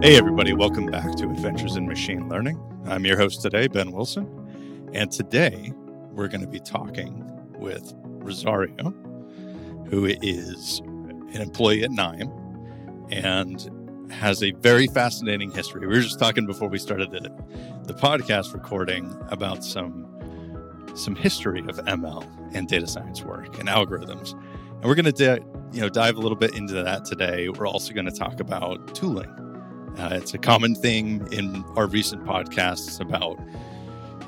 Hey, everybody, welcome back to Adventures in Machine Learning. I'm your host today, Ben Wilson. And today we're going to be talking with Rosario, who is an employee at KNIME and has a very fascinating history. We were just talking before we started the, the podcast recording about some some history of ML and data science work and algorithms. And we're going to you know dive a little bit into that today. We're also going to talk about tooling uh, it's a common thing in our recent podcasts about,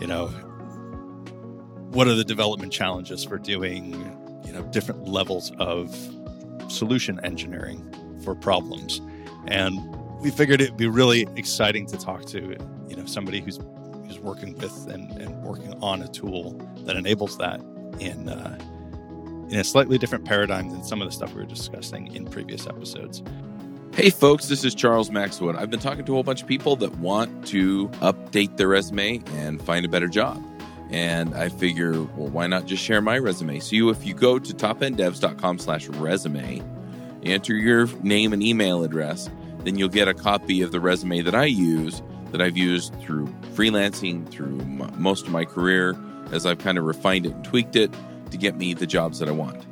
you know, what are the development challenges for doing, you know, different levels of solution engineering for problems. And we figured it'd be really exciting to talk to, you know, somebody who's who's working with and, and working on a tool that enables that in uh, in a slightly different paradigm than some of the stuff we were discussing in previous episodes. Hey, folks, this is Charles Max Wood. I've been talking to a whole bunch of people that want to update their resume and find a better job. And I figure, well, why not just share my resume? So, you, if you go to topenddevs.com slash resume, enter your name and email address, then you'll get a copy of the resume that I use, that I've used through freelancing, through most of my career, as I've kind of refined it and tweaked it to get me the jobs that I want.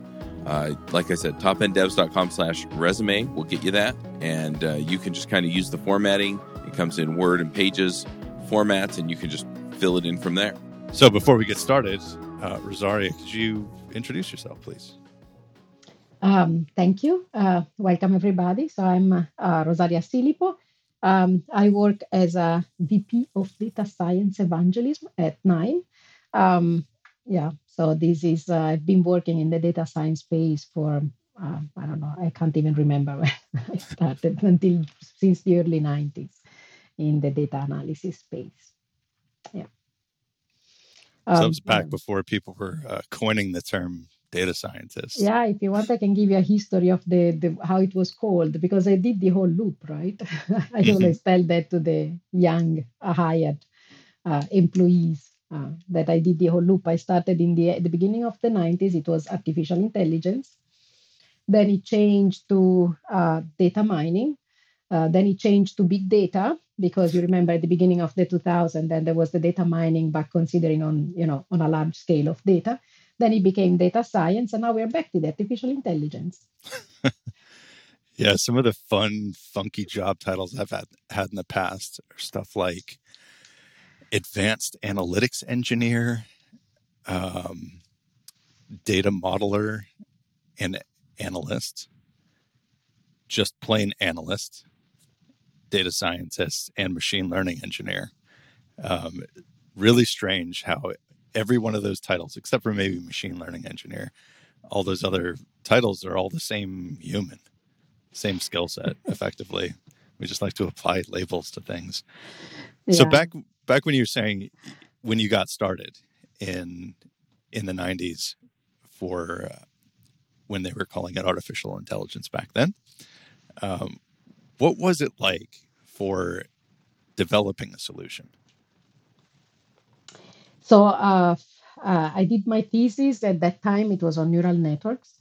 Uh, like I said, topenddevs.com slash resume will get you that. And uh, you can just kind of use the formatting. It comes in Word and Pages formats, and you can just fill it in from there. So before we get started, uh, Rosaria, could you introduce yourself, please? Um, thank you. Uh, welcome, everybody. So I'm uh, Rosaria Silipo. Um, I work as a VP of Data Science Evangelism at KNIME. Um, yeah, so this is, uh, I've been working in the data science space for, uh, I don't know, I can't even remember when I started until since the early 90s in the data analysis space. Yeah. Um, so it was back before people were uh, coining the term data scientist. Yeah, if you want, I can give you a history of the, the how it was called because I did the whole loop, right? I mm-hmm. always tell that to the young hired uh, employees uh, that I did the whole loop. I started in the, the beginning of the 90s, it was artificial intelligence. Then it changed to uh, data mining. Uh, then it changed to big data because you remember at the beginning of the 2000, then there was the data mining but considering on, you know, on a large scale of data. Then it became data science, and now we're back to the artificial intelligence. yeah, some of the fun, funky job titles I've had, had in the past are stuff like advanced analytics engineer, um, data modeler, and analyst, just plain analyst, data scientist, and machine learning engineer. Um, really strange how every one of those titles, except for maybe machine learning engineer, all those other titles are all the same human, same skill set, effectively. We just like to apply labels to things. Yeah. So back back when you were saying when you got started in in the 90s for uh, when they were calling it artificial intelligence back then um, what was it like for developing a solution? So uh, uh, i did my thesis. At that time it was on neural networks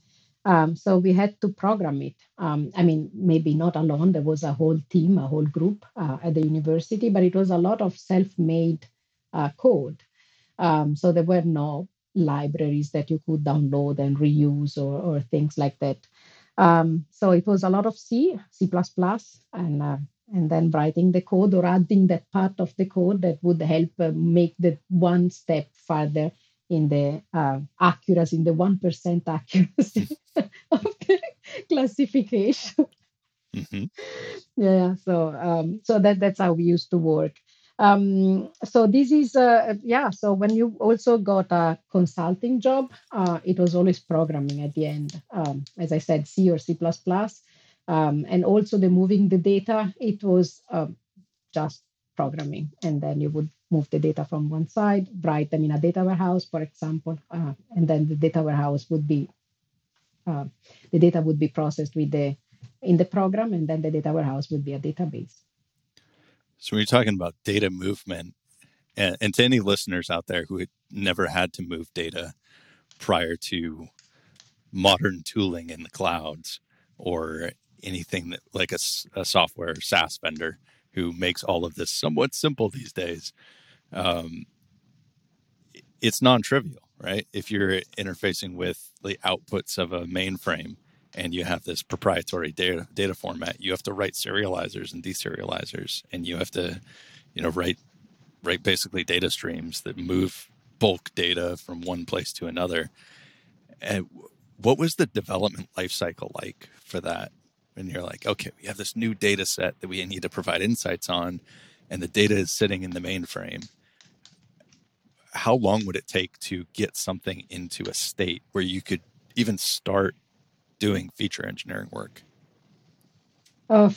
um, so we had to program it. Um, I mean, maybe not alone. There was a whole team, a whole group uh, at the university, but it was a lot of self-made uh, code. Um, so there were no libraries that you could download and reuse or, or things like that. Um, so it was a lot of C, C++, and uh, and then writing the code or adding that part of the code that would help uh, make the one step further in the uh, accuracy, in the 1% accuracy of the classification. Mm-hmm. Yeah, so um, so that that's how we used to work. Um, so this is uh, yeah. So when you also got a consulting job, uh, it was always programming at the end. Um, as I said, C or C++, um, and also the moving the data. It was um, just programming, and then you would move the data from one side, write them in a data warehouse, for example, uh, and then the data warehouse would be uh, the data would be processed with the in the program, and then the data warehouse would be a database. So when you're talking about data movement, and, and to any listeners out there who had never had to move data prior to modern tooling in the clouds or anything that like a, a software SaaS vendor who makes all of this somewhat simple these days. Um, it's non-trivial, right? If you're interfacing with the outputs of a mainframe and you have this proprietary data data format, you have to write serializers and deserializers, and you have to, you know, write write basically data streams that move bulk data from one place to another. And what was the development lifecycle like for that? When you're like, okay, we have this new data set that we need to provide insights on, and the data is sitting in the mainframe. How long would it take to get something into a state where you could even start doing feature engineering work? Oh,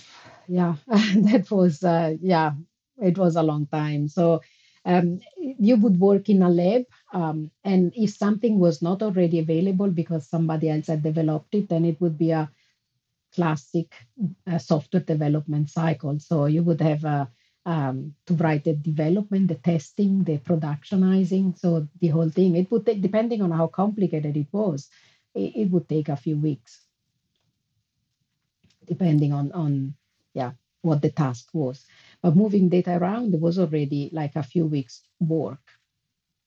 yeah, that was, uh, yeah, it was a long time. So um, you would work in a lab, um, and if something was not already available because somebody else had developed it, then it would be a classic uh, software development cycle. So you would have uh, um, to write the development, the testing, the productionizing. So the whole thing, it would take, depending on how complicated it was, it, it would take a few weeks, depending on on yeah what the task was. But moving data around it was already like a few weeks work.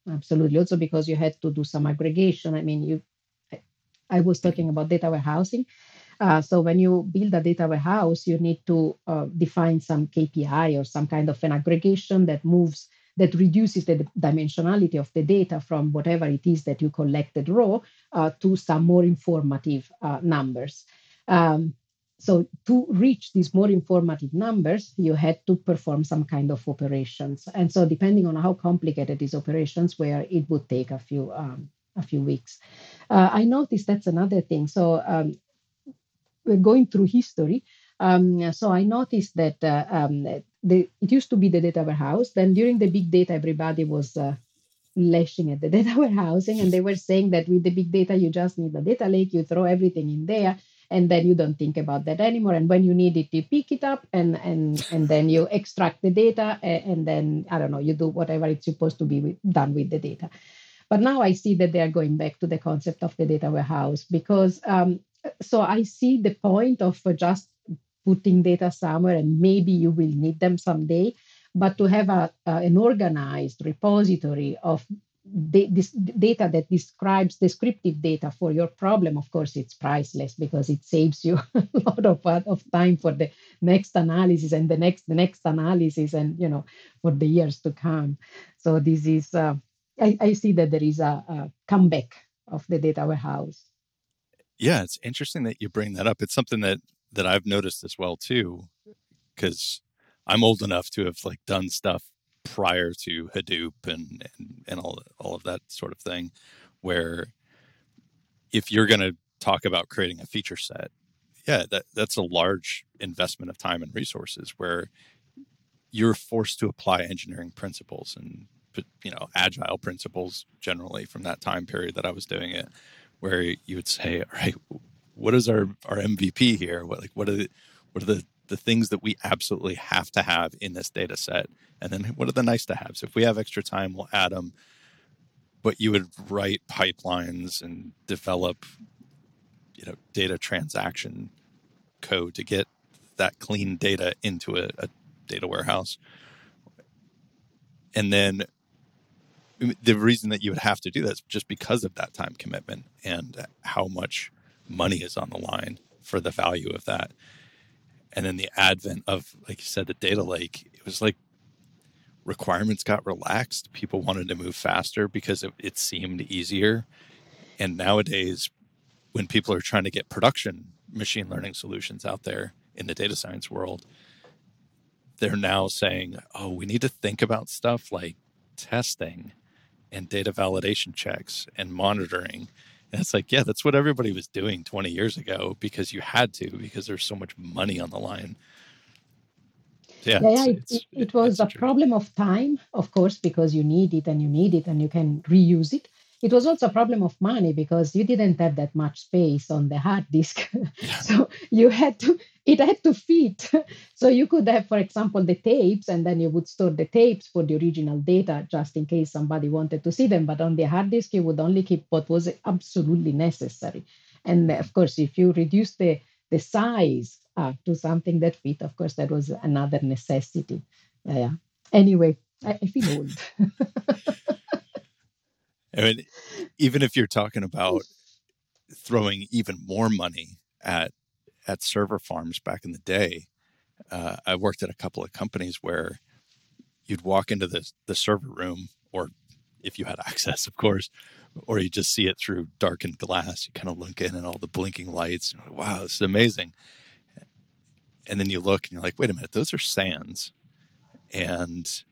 Absolutely. Also because you had to do some aggregation. I mean, you I was talking about data warehousing. Uh, so when you build a data warehouse, you need to uh, define some KPI or some kind of an aggregation that moves that reduces the dimensionality of the data from whatever it is that you collected raw uh, to some more informative uh, numbers. Um, so to reach these more informative numbers, you had to perform some kind of operations. And so depending on how complicated these operations were, it would take a few um, a few weeks. Uh, I noticed that's another thing. So um, going through history. Um, so I noticed that uh, um, the, it used to be the data warehouse. Then during the big data, everybody was uh, lashing at the data warehousing, and they were saying that with the big data, you just need a data lake. You throw everything in there, and then you don't think about that anymore and when you need it you pick it up and and and then you extract the data and then i don't know you do whatever it's supposed to be done with the data but now i see that they are going back to the concept of the data warehouse because um, so i see the point of just putting data somewhere and maybe you will need them someday but to have a, uh, an organized repository of this data that describes descriptive data for your problem, of course, it's priceless because it saves you a lot of, of time for the next analysis and the next the next analysis and you know for the years to come. So this is uh, I, I, see that there is a, a comeback of the data warehouse. Yeah, it's interesting that you bring that up. It's something that that I've noticed as well too, because I'm old enough to have like done stuff prior to Hadoop and, and, and all, all of that sort of thing, where if you're going to talk about creating a feature set, yeah, that, that's a large investment of time and resources where you're forced to apply engineering principles and you know agile principles generally from that time period that I was doing it, where you would say, all right, what is our our MVP here? What like what are the what are the the things that we absolutely have to have in this data set? And then what are the nice to haves? If we have extra time we'll add them but you would write pipelines and develop you know data transaction code to get that clean data into a, a data warehouse. And then the reason that you would have to do that is just because of that time commitment and how much money is on the line for the value of that. And then the advent of like you said the data lake it was like requirements got relaxed. People wanted to move faster because it, it seemed easier. And nowadays when people are trying to get production machine learning solutions out there in the data science world they're now saying oh we need to think about stuff like testing and data validation checks and monitoring and it's like, yeah, that's what everybody was doing 20 years ago because you had to, because there's so much money on the line. Yeah, yeah, it's, it, it's, it, was a problem of time, of course, because you need it and you need it and you can reuse it. It was also a problem of money because you didn't have that much space on the hard disk. Yeah. so you had to it had to fit. so you could have, for example, the tapes, and then you would store the tapes for the original data just in case somebody wanted to see them. But on the hard disk, you would only keep what was absolutely necessary. And of course, if you reduce the the size uh, to something that fit. Of course, that was another necessity. Yeah. Anyway, I, I feel old. I mean, even if you're talking about throwing even more money at at server farms back in the day, uh, I worked at a couple of companies where you'd walk into the the server room, or if you had access, of course, or you just see it through darkened glass. You kind of look in and all the blinking lights. Like, wow, this is amazing. And then you look and you're like, wait a minute, those are SANs. And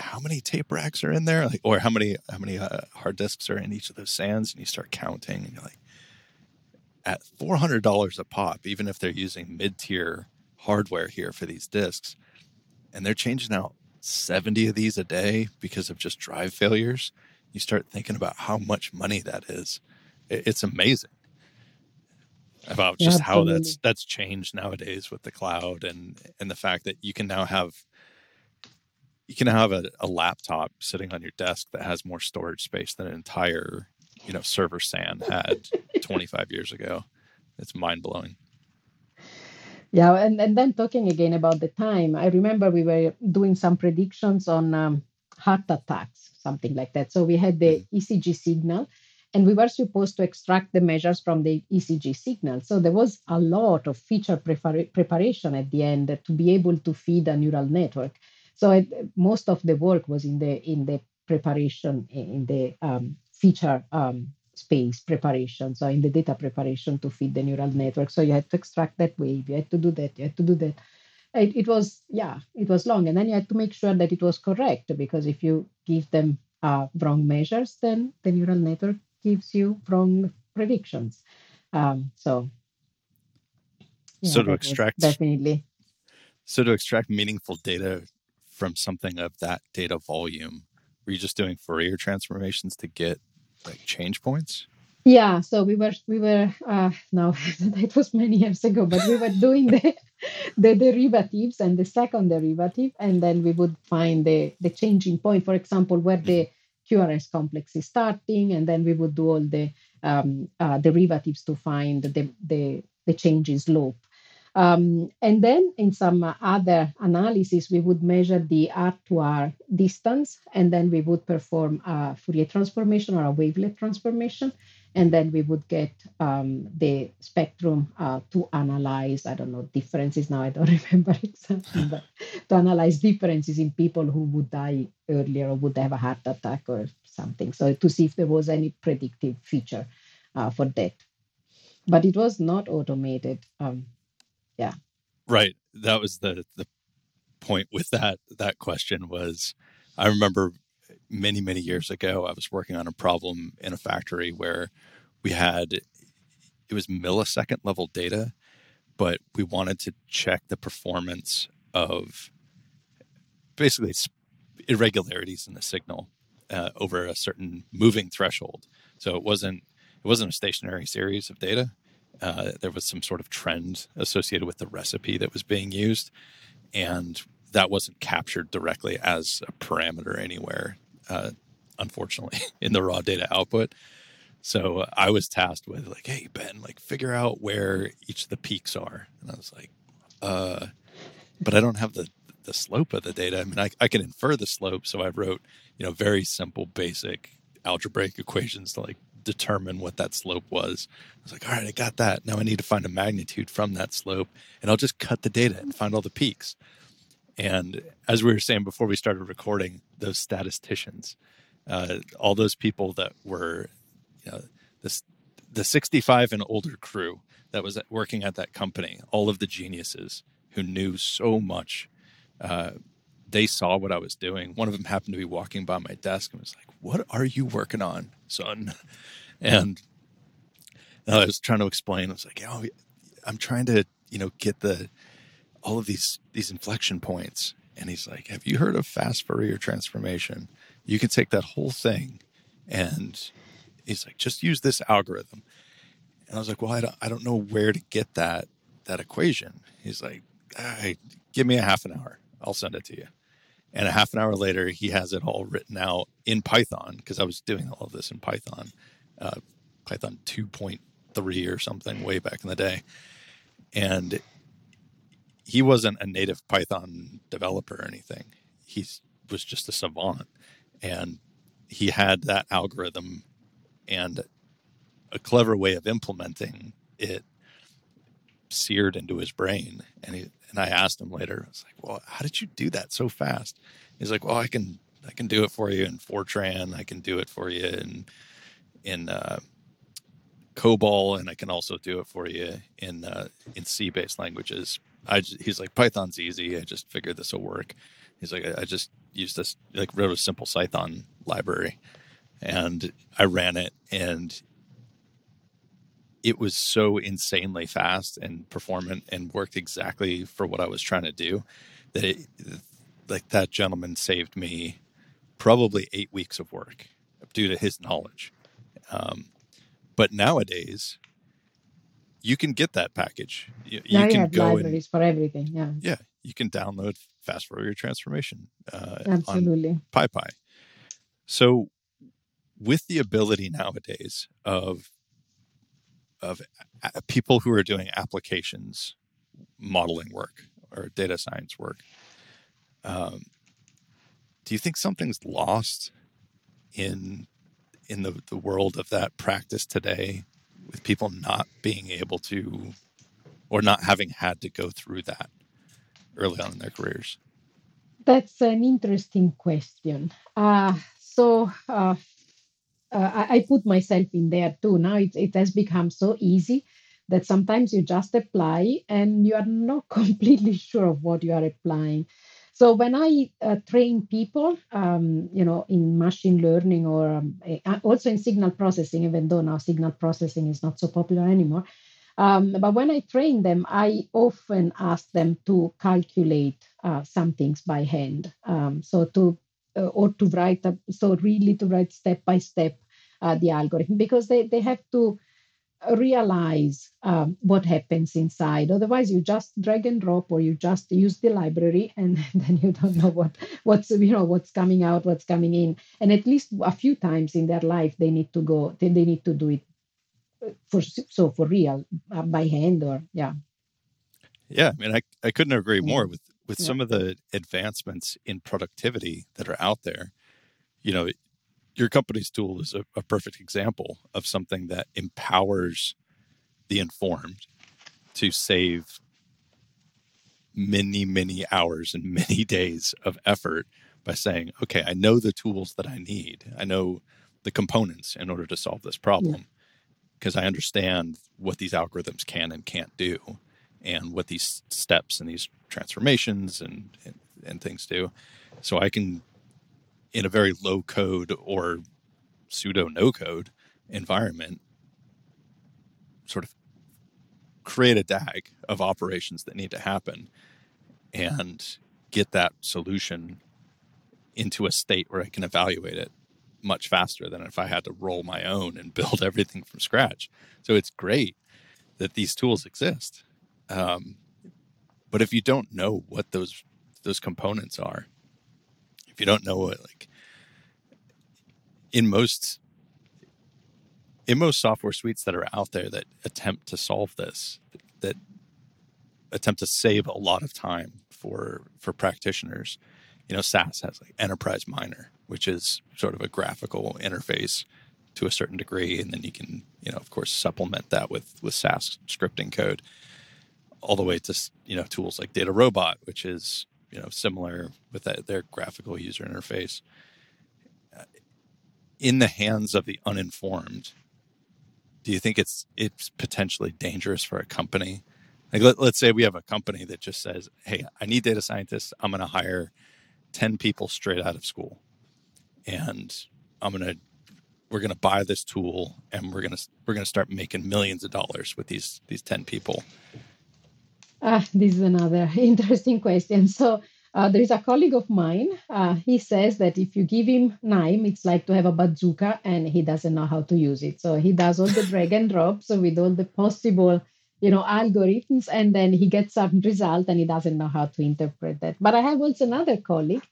how many tape racks are in there? Like, or how many how many uh, hard disks are in each of those SANs? And you start counting, and you're like, at four hundred dollars a pop, even if they're using mid tier hardware here for these disks, and they're changing out seventy of these a day because of just drive failures you start thinking about how much money that is. It's amazing about just how that's that's changed nowadays with the cloud and and the fact that you can now have you can have a, a laptop sitting on your desk that has more storage space than an entire you know server SAN had 25 years ago. It's mind blowing. Yeah, and, and then talking again about the time, I remember we were doing some predictions on um, heart attacks, something like that. So we had the mm-hmm. ECG signal, and we were supposed to extract the measures from the ECG signal. So there was a lot of feature prepar- preparation at the end to be able to feed a neural network. So it, most of the work was in the in the preparation in the um, feature um, space preparation. So in the data preparation to feed the neural network. So you had to extract that wave. You had to do that. You had to do that it, it was yeah it was long and then you had to make sure that it was correct because if you give them uh, wrong measures then the neural network gives you wrong predictions um, so yeah, so to extract definitely so to extract meaningful data from something of that data volume? Were you just doing fourier transformations to get like change points? Yeah so we were we were uh no that was many years ago but we were doing the the derivatives and the second derivative, and then we would find the, the changing point, for example, where the QRS complex is starting, and then we would do all the um, uh, derivatives to find the, the, the change in slope. Um, and then in some other analysis, we would measure the R to R distance, and then we would perform a Fourier transformation or a wavelet transformation and then we would get um, the spectrum uh, to analyze i don't know differences. Now i don't remember exactly but to analyze differences in people who would die earlier or would have a heart attack or something. So to see if there was any predictive feature uh, for that. But it was not automated um, yeah right that was the the point with that that question was i remember many, many years ago, I was working on a problem in a factory where we had it was millisecond level data, but we wanted to check the performance of basically irregularities in the signal uh, over a certain moving threshold. So it wasn't it wasn't a stationary series of data. Uh, there was some sort of trend associated with the recipe that was being used, and that wasn't captured directly as a parameter anywhere uh, unfortunately, in the raw data output. So I was tasked with like, hey Ben, like figure out where each of the peaks are, and I was like, uh, but I don't have the the slope of the data. I mean, I, I can infer the slope, so I wrote you know very simple, basic algebraic equations to like determine what that slope was. I was like, all right, I got that. Now I need to find a magnitude from that slope, and I'll just cut the data and find all the peaks. And as we were saying before we started recording, those statisticians, uh, all those people that were, you know, this the 65 and older crew that was working at that company, all of the geniuses who knew so much, uh, they saw what I was doing. One of them happened to be walking by my desk and was like, "What are you working on, son?" And I was trying to explain. I was like, "Oh, I'm trying to, you know, get the all of these these inflection points and he's like have you heard of fast fourier transformation you can take that whole thing and he's like just use this algorithm and i was like well i don't, I don't know where to get that that equation he's like hey, give me a half an hour i'll send it to you and a half an hour later he has it all written out in python because i was doing all of this in python uh, python 2.3 or something way back in the day and he wasn't a native Python developer or anything. He was just a savant, and he had that algorithm and a clever way of implementing it seared into his brain. And he and I asked him later, I was like, "Well, how did you do that so fast?" He's like, "Well, I can I can do it for you in Fortran. I can do it for you in in uh, COBOL, and I can also do it for you in uh, in C based languages." I just, he's like, "Python's easy. I just figured this will work." He's like, "I, I just used this like wrote a simple Python library, and I ran it, and it was so insanely fast and performant and worked exactly for what I was trying to do that it, like that gentleman saved me probably eight weeks of work due to his knowledge. Um, but nowadays, you can get that package. You, you can go libraries and for everything. Yeah, yeah, you can download fast Fourier transformation uh, absolutely. PyPy. So, with the ability nowadays of of people who are doing applications modeling work or data science work, um, do you think something's lost in in the, the world of that practice today with people not being able to or not having had to go through that early on in their careers? That's an interesting question. Uh, so uh, uh, I, I put myself in there too. Now it, it has become so easy that sometimes you just apply and you are not completely sure of what you are applying. So when I uh, train people, um, you know, in machine learning or um, eh, also in signal processing, even though now signal processing is not so popular anymore, um, but when I train them, I often ask them to calculate uh, some things by hand. Um, so to uh, or to write a, so really to write step by step uh, the algorithm because they, they have to realize um, what happens inside. Otherwise you just drag and drop or you just use the library and then you don't know what what's you know what's coming out what's coming in. And at least a few times in their life they need to go they, they need to do it for so for real uh, by hand or yeah. Yeah, I mean, I, I couldn't agree more with with Yeah. some of the advancements in productivity that are out there. You know, your company's tool is a, a perfect example of something that empowers the informed to save many, many hours and many days of effort by saying, okay, I know the tools that I need. I know the components in order to solve this problem because I understand what these algorithms can and can't do and what these steps and these transformations and, and, and things do. So I can, in a very low code or pseudo no code environment, sort of create a DAG of operations that need to happen and get that solution into a state where I can evaluate it much faster than if I had to roll my own and build everything from scratch. So it's great that these tools exist. Um, but if you don't know what those those components are, if you don't know what like in most in most software suites that are out there that attempt to solve this, that attempt to save a lot of time for for practitioners, you know, SAS has like Enterprise Miner, which is sort of a graphical interface to a certain degree, and then you can, you know, of course, supplement that with with SAS scripting code, all the way to you know tools like DataRobot, which is you know similar with that, their graphical user interface. Uh, In the hands of the uninformed, do you think it's it's potentially dangerous for a company? Like let, let's say we have a company that just says, "Hey, I need data scientists. I'm going to hire 10 people straight out of school and i'm going to we're going to buy this tool and we're going to we're going to start making millions of dollars with these these 10 people Ah, this is another interesting question. So uh, there is a colleague of mine. Uh, he says that if you give him KNIME, it's like to have a bazooka, and he doesn't know how to use it. So he does all the drag and drop, so with all the possible, you know, algorithms, and then he gets some result, and he doesn't know how to interpret that. But I have also another colleague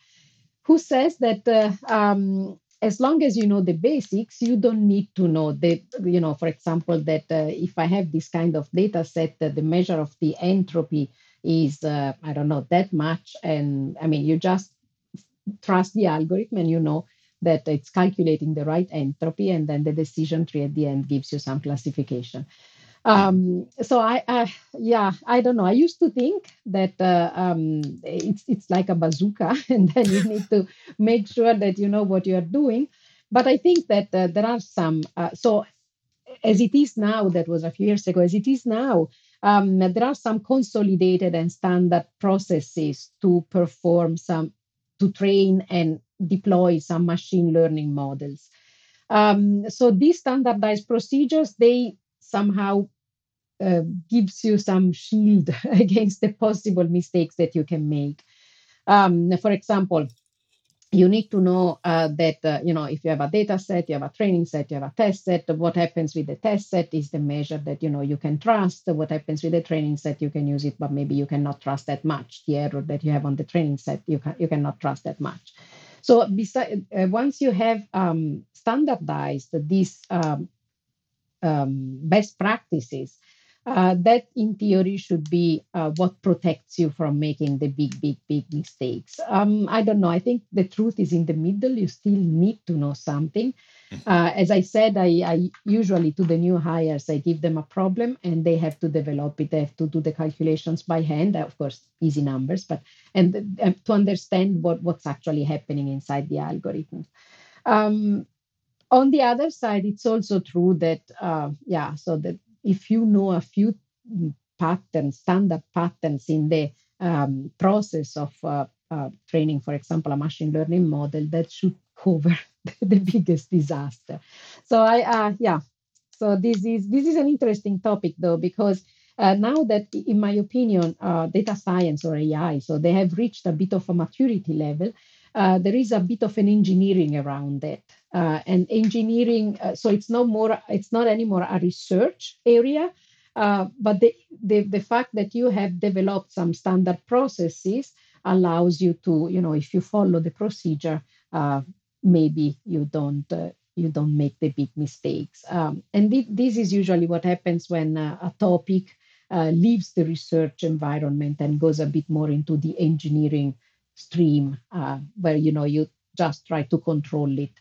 who says that uh, um, as long as you know the basics, you don't need to know the, you know, for example, that uh, if I have this kind of data set, that the measure of the entropy is uh, I don't know that much, and I mean you just trust the algorithm and you know that it's calculating the right entropy, and then the decision tree at the end gives you some classification. Um, so I, I, yeah, I don't know. I used to think that uh, um, it's it's like a bazooka, and then you need to make sure that you know what you are doing. But I think that uh, there are some. Uh, so as it is now, that was a few years ago. As it is now, um, there are some consolidated and standard processes to perform some, to train and deploy some machine learning models. Um, so these standardized procedures, they somehow uh, gives you some shield against the possible mistakes that you can make. Um, for example, you need to know uh, that uh, you know if you have a data set you have a training set you have a test set what happens with the test set is the measure that you know you can trust. What happens with the training set you can use it but maybe you cannot trust that much. The error that you have on the training set you can you cannot trust that much. So besides, uh, once you have um, standardized this um, um, best practices uh, that in theory should be uh, what protects you from making the big, big, big mistakes. Um, I don't know. I think the truth is in the middle. You still need to know something. Mm-hmm. Uh, as I said, I, I, usually to the new hires, I give them a problem and they have to develop it. They have to do the calculations by hand. Of course, easy numbers, but and, and to understand what, what's actually happening inside the algorithm. Um, on the other side, it's also true that, uh, yeah, so that if you know a few patterns, standard patterns in the um, process of uh, uh, training, for example, a machine learning model, that should cover the biggest disaster. So I, uh, yeah, so this is this is an interesting topic though because uh, now that, in my opinion, uh, data science or AI, so they have reached a bit of a maturity level. Uh, there is a bit of an engineering around it uh, and engineering uh, so it's no more it's not anymore a research area uh, but the, the the fact that you have developed some standard processes allows you to you know if you follow the procedure uh, maybe you don't uh, you don't make the big mistakes. Um, and th- this is usually what happens when uh, a topic leaves the research environment and goes a bit more into the engineering stream where you know you just try to control it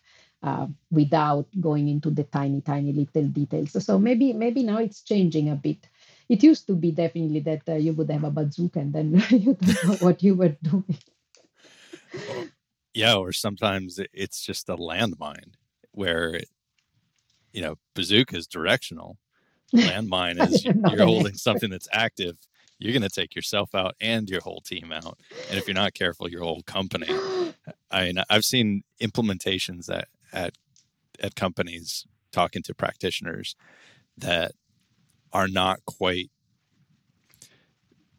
uh, without going into the tiny, tiny little details. So maybe maybe now it's changing a bit. It used to be definitely that uh, you would have a bazooka and then you don't know what you were doing. yeah, or sometimes it's just a landmine where, you know, bazooka is directional. Landmine is you're holding something that's active. You're going to take yourself out and your whole team out. And if you're not careful, your whole company. I mean, I've seen implementations that at at companies talking to practitioners that are not quite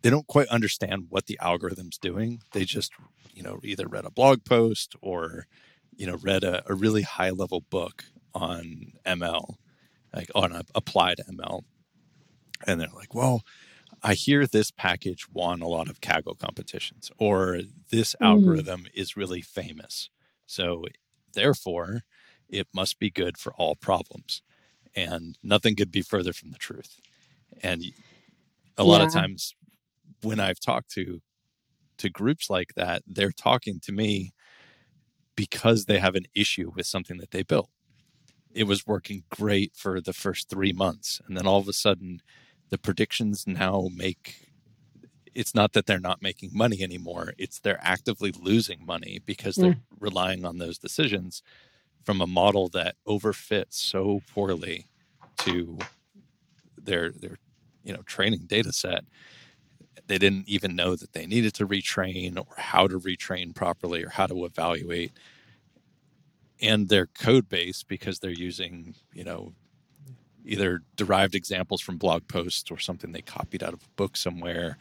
they don't quite understand what the algorithm's doing. They just you know either read a blog post or you know read a, a really high level book on ml like on a, applied ml and they're like well i hear this package won a lot of kaggle competitions or this mm. algorithm is really famous. So Therefore, it must be good for all problems. And nothing could be further from the truth. And a lot yeah. of times when I've talked to to groups like that, they're talking to me because they have an issue with something that they built. It was working great for the first 3 months and then all of a sudden the predictions now make it's not that they're not making money anymore it's they're actively losing money because they're mm. relying on those decisions from a model that overfits so poorly to their their you know training data set they didn't even know that they needed to retrain or how to retrain properly or how to evaluate and their code base because they're using you know either derived examples from blog posts or something they copied out of a book somewhere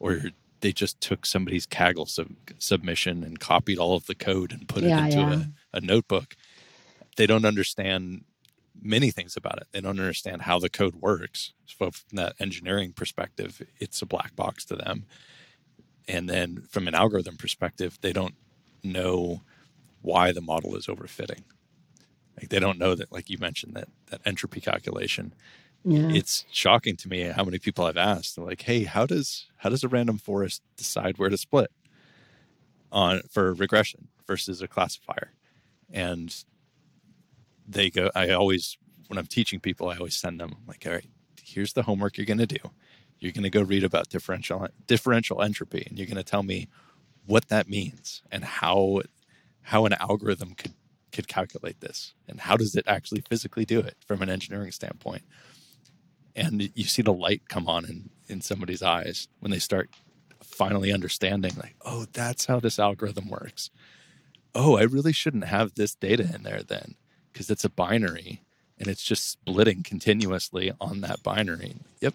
or they just took somebody's Kaggle sub- submission and copied all of the code and put yeah, it into yeah. a, a notebook. They don't understand many things about it. They don't understand how the code works. So from that engineering perspective, it's a black box to them. And then from an algorithm perspective, they don't know why the model is overfitting. Like they don't know that, like you mentioned, that that entropy calculation Yeah. It's shocking to me how many people I've asked, like, "Hey, how does how does a random forest decide where to split on for regression versus a classifier?" And they go. I always, when I'm teaching people, I always send them like, "All right, here's the homework you're going to do. You're going to go read about differential differential entropy, and you're going to tell me what that means and how how an algorithm could could calculate this and how does it actually physically do it from an engineering standpoint and you see the light come on in in somebody's eyes when they start finally understanding like oh that's how this algorithm works oh i really shouldn't have this data in there then because it's a binary and it's just splitting continuously on that binary yep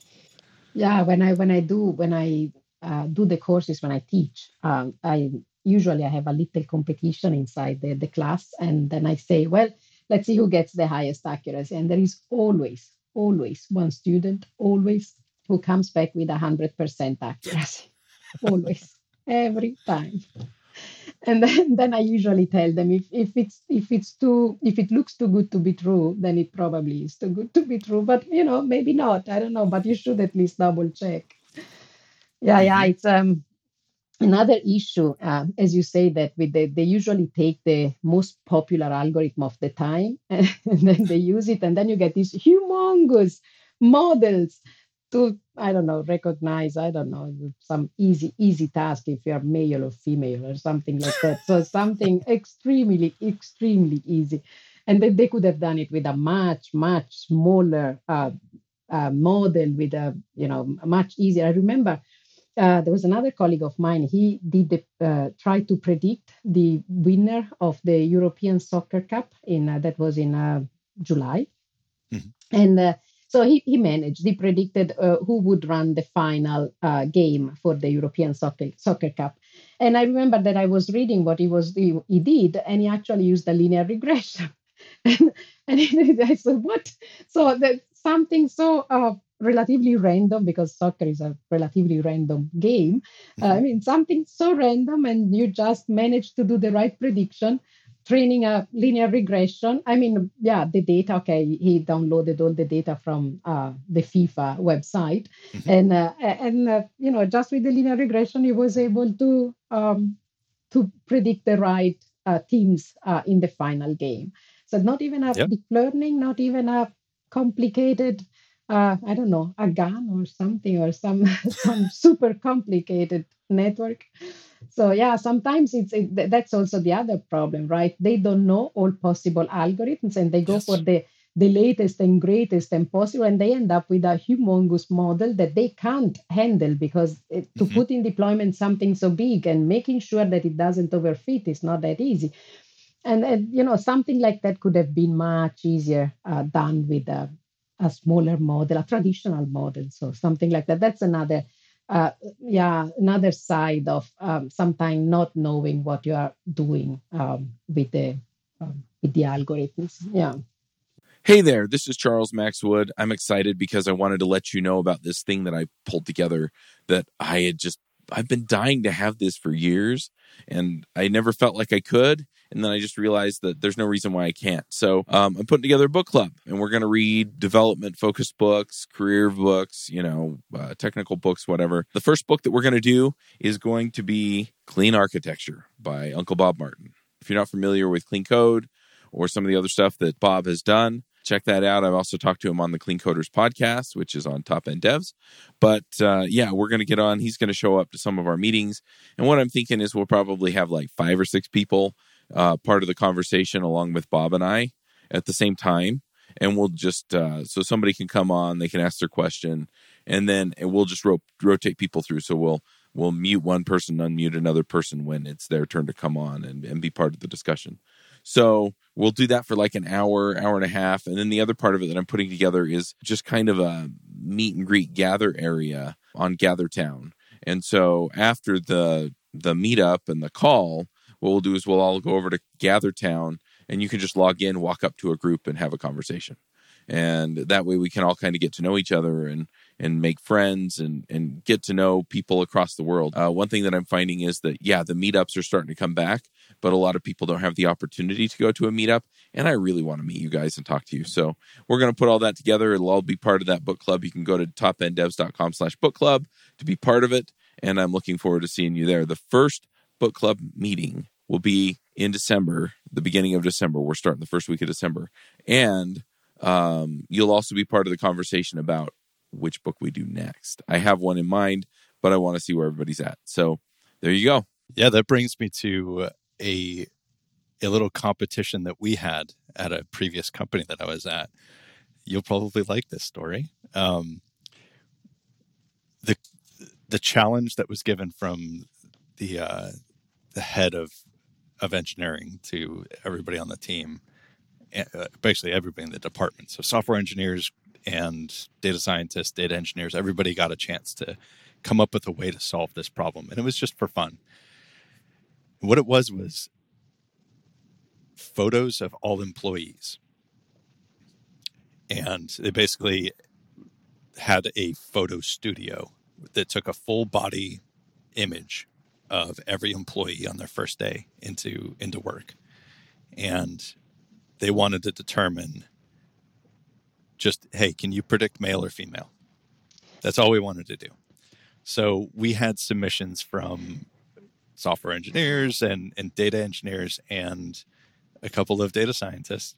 yeah when i when i do when i uh, do the courses when i teach um, i usually I have a little competition inside the, the class. And then I say, well, let's see who gets the highest accuracy. And there is always, always one student, always who comes back with 100% accuracy. always, every time. And then, then I usually tell them if, if it's if it's too if it looks too good to be true, then it probably is too good to be true. But you know, maybe not. I don't know. But you should at least double check. Yeah, yeah. Mm-hmm. It's um Another issue, uh, as you say, that with the, they usually take the most popular algorithm of the time and then they use it, and then you get these humongous models to I don't know recognize I don't know some easy easy task if you're male or female or something like that. So something extremely extremely easy, and then they could have done it with a much much smaller uh, uh, model with a you know much easier. I remember uh, there was another colleague of mine. He did the, uh, try to predict the winner of the European Soccer Cup in uh, that was in uh, July, mm-hmm. and uh, so he, he managed. He predicted uh, who would run the final game for the European Soccer Soccer Cup. And I remember that I was reading what he was he, he did, and he actually used a linear regression. and, and I said, "What?" So that something so relatively random because soccer is a relatively random game. Uh, I mean, something so random, and you just manage to do the right prediction, training a linear regression. I mean, yeah, the data. Okay, he downloaded all the data from uh, the FIFA website, mm-hmm. and uh, and uh, you know, just with the linear regression, he was able to um, to predict the right uh, teams uh, in the final game. So not even a yep. deep learning, not even a complicated uh, I don't know, a GAN or something or some some super complicated network. So yeah, sometimes it's it, that's also the other problem, right? They don't know all possible algorithms and they go yes. for the the latest and greatest and possible, and they end up with a humongous model that they can't handle because it, to mm-hmm. put in deployment something so big and making sure that it doesn't overfit is not that easy. And, and you know something like that could have been much easier uh, done with a a smaller model, a traditional model, so something like that. That's another, uh, yeah, another side of um, sometimes not knowing what you are doing um, with the um, with the algorithms. Yeah. Hey there, this is Charles Max Wood. I'm excited because I wanted to let you know about this thing that I pulled together that I had just I've been dying to have this for years and I never felt like I could and then I just realized that there's no reason why I can't. So um, I'm putting together a book club, and we're going to read development focused books, career books, you know, uh, technical books, whatever. The first book that we're going to do is going to be Clean Architecture by Uncle Bob Martin. If you're not familiar with Clean Code or some of the other stuff that Bob has done, check that out. I've also talked to him on the Clean Coders podcast, which is on Top End Devs. But uh, yeah, we're going to get on. He's going to show up to some of our meetings. And what I'm thinking is we'll probably have like five or six people uh, part of the conversation along with Bob and I at the same time. And we'll just, uh, so somebody can come on, they can ask their question, and then we'll just ro- rotate people through. So we'll, we'll mute one person, unmute another person when it's their turn to come on and, and be part of the discussion. So we'll do that for like an hour, hour and a half. And then the other part of it that I'm putting together is just kind of a meet and greet gather area on GatherTown. And so after the the meetup and the call, what we'll do is we'll all go over to GatherTown and you can just log in, walk up to a group and have a conversation. and that way we can all kind of get to know each other and and make friends and and get to know people across the world. Uh, one thing that I'm finding is that yeah, the meetups are starting to come back, but a lot of people don't have the opportunity to go to a meetup, and I really want to meet you guys and talk to you. So we're going to put all that together. It'll all be part of that book club. You can go to topenddevs.com/book club to be part of it, and I'm looking forward to seeing you there. The first book club meeting will be in December, the beginning of December. We're starting the first week of December, and um, you'll also be part of the conversation about which book we do next. I have one in mind, but I want to see where everybody's at. So there you go. Yeah, that brings me to a a little competition that we had at a previous company that I was at. You'll probably like this story. Um, the the challenge that was given from the uh, the head of of engineering to everybody on the team, uh, basically everybody in the department. So software engineers, and data scientists, data engineers, everybody got a chance to come up with a way to solve this problem. And it was just for fun. What it was was photos of all employees. And they basically had a photo studio that took a full body image of every employee on their first day into into work. And they wanted to determine just, hey, can you predict male or female? That's all we wanted to do. So we had submissions from software engineers and, and data engineers and a couple of data scientists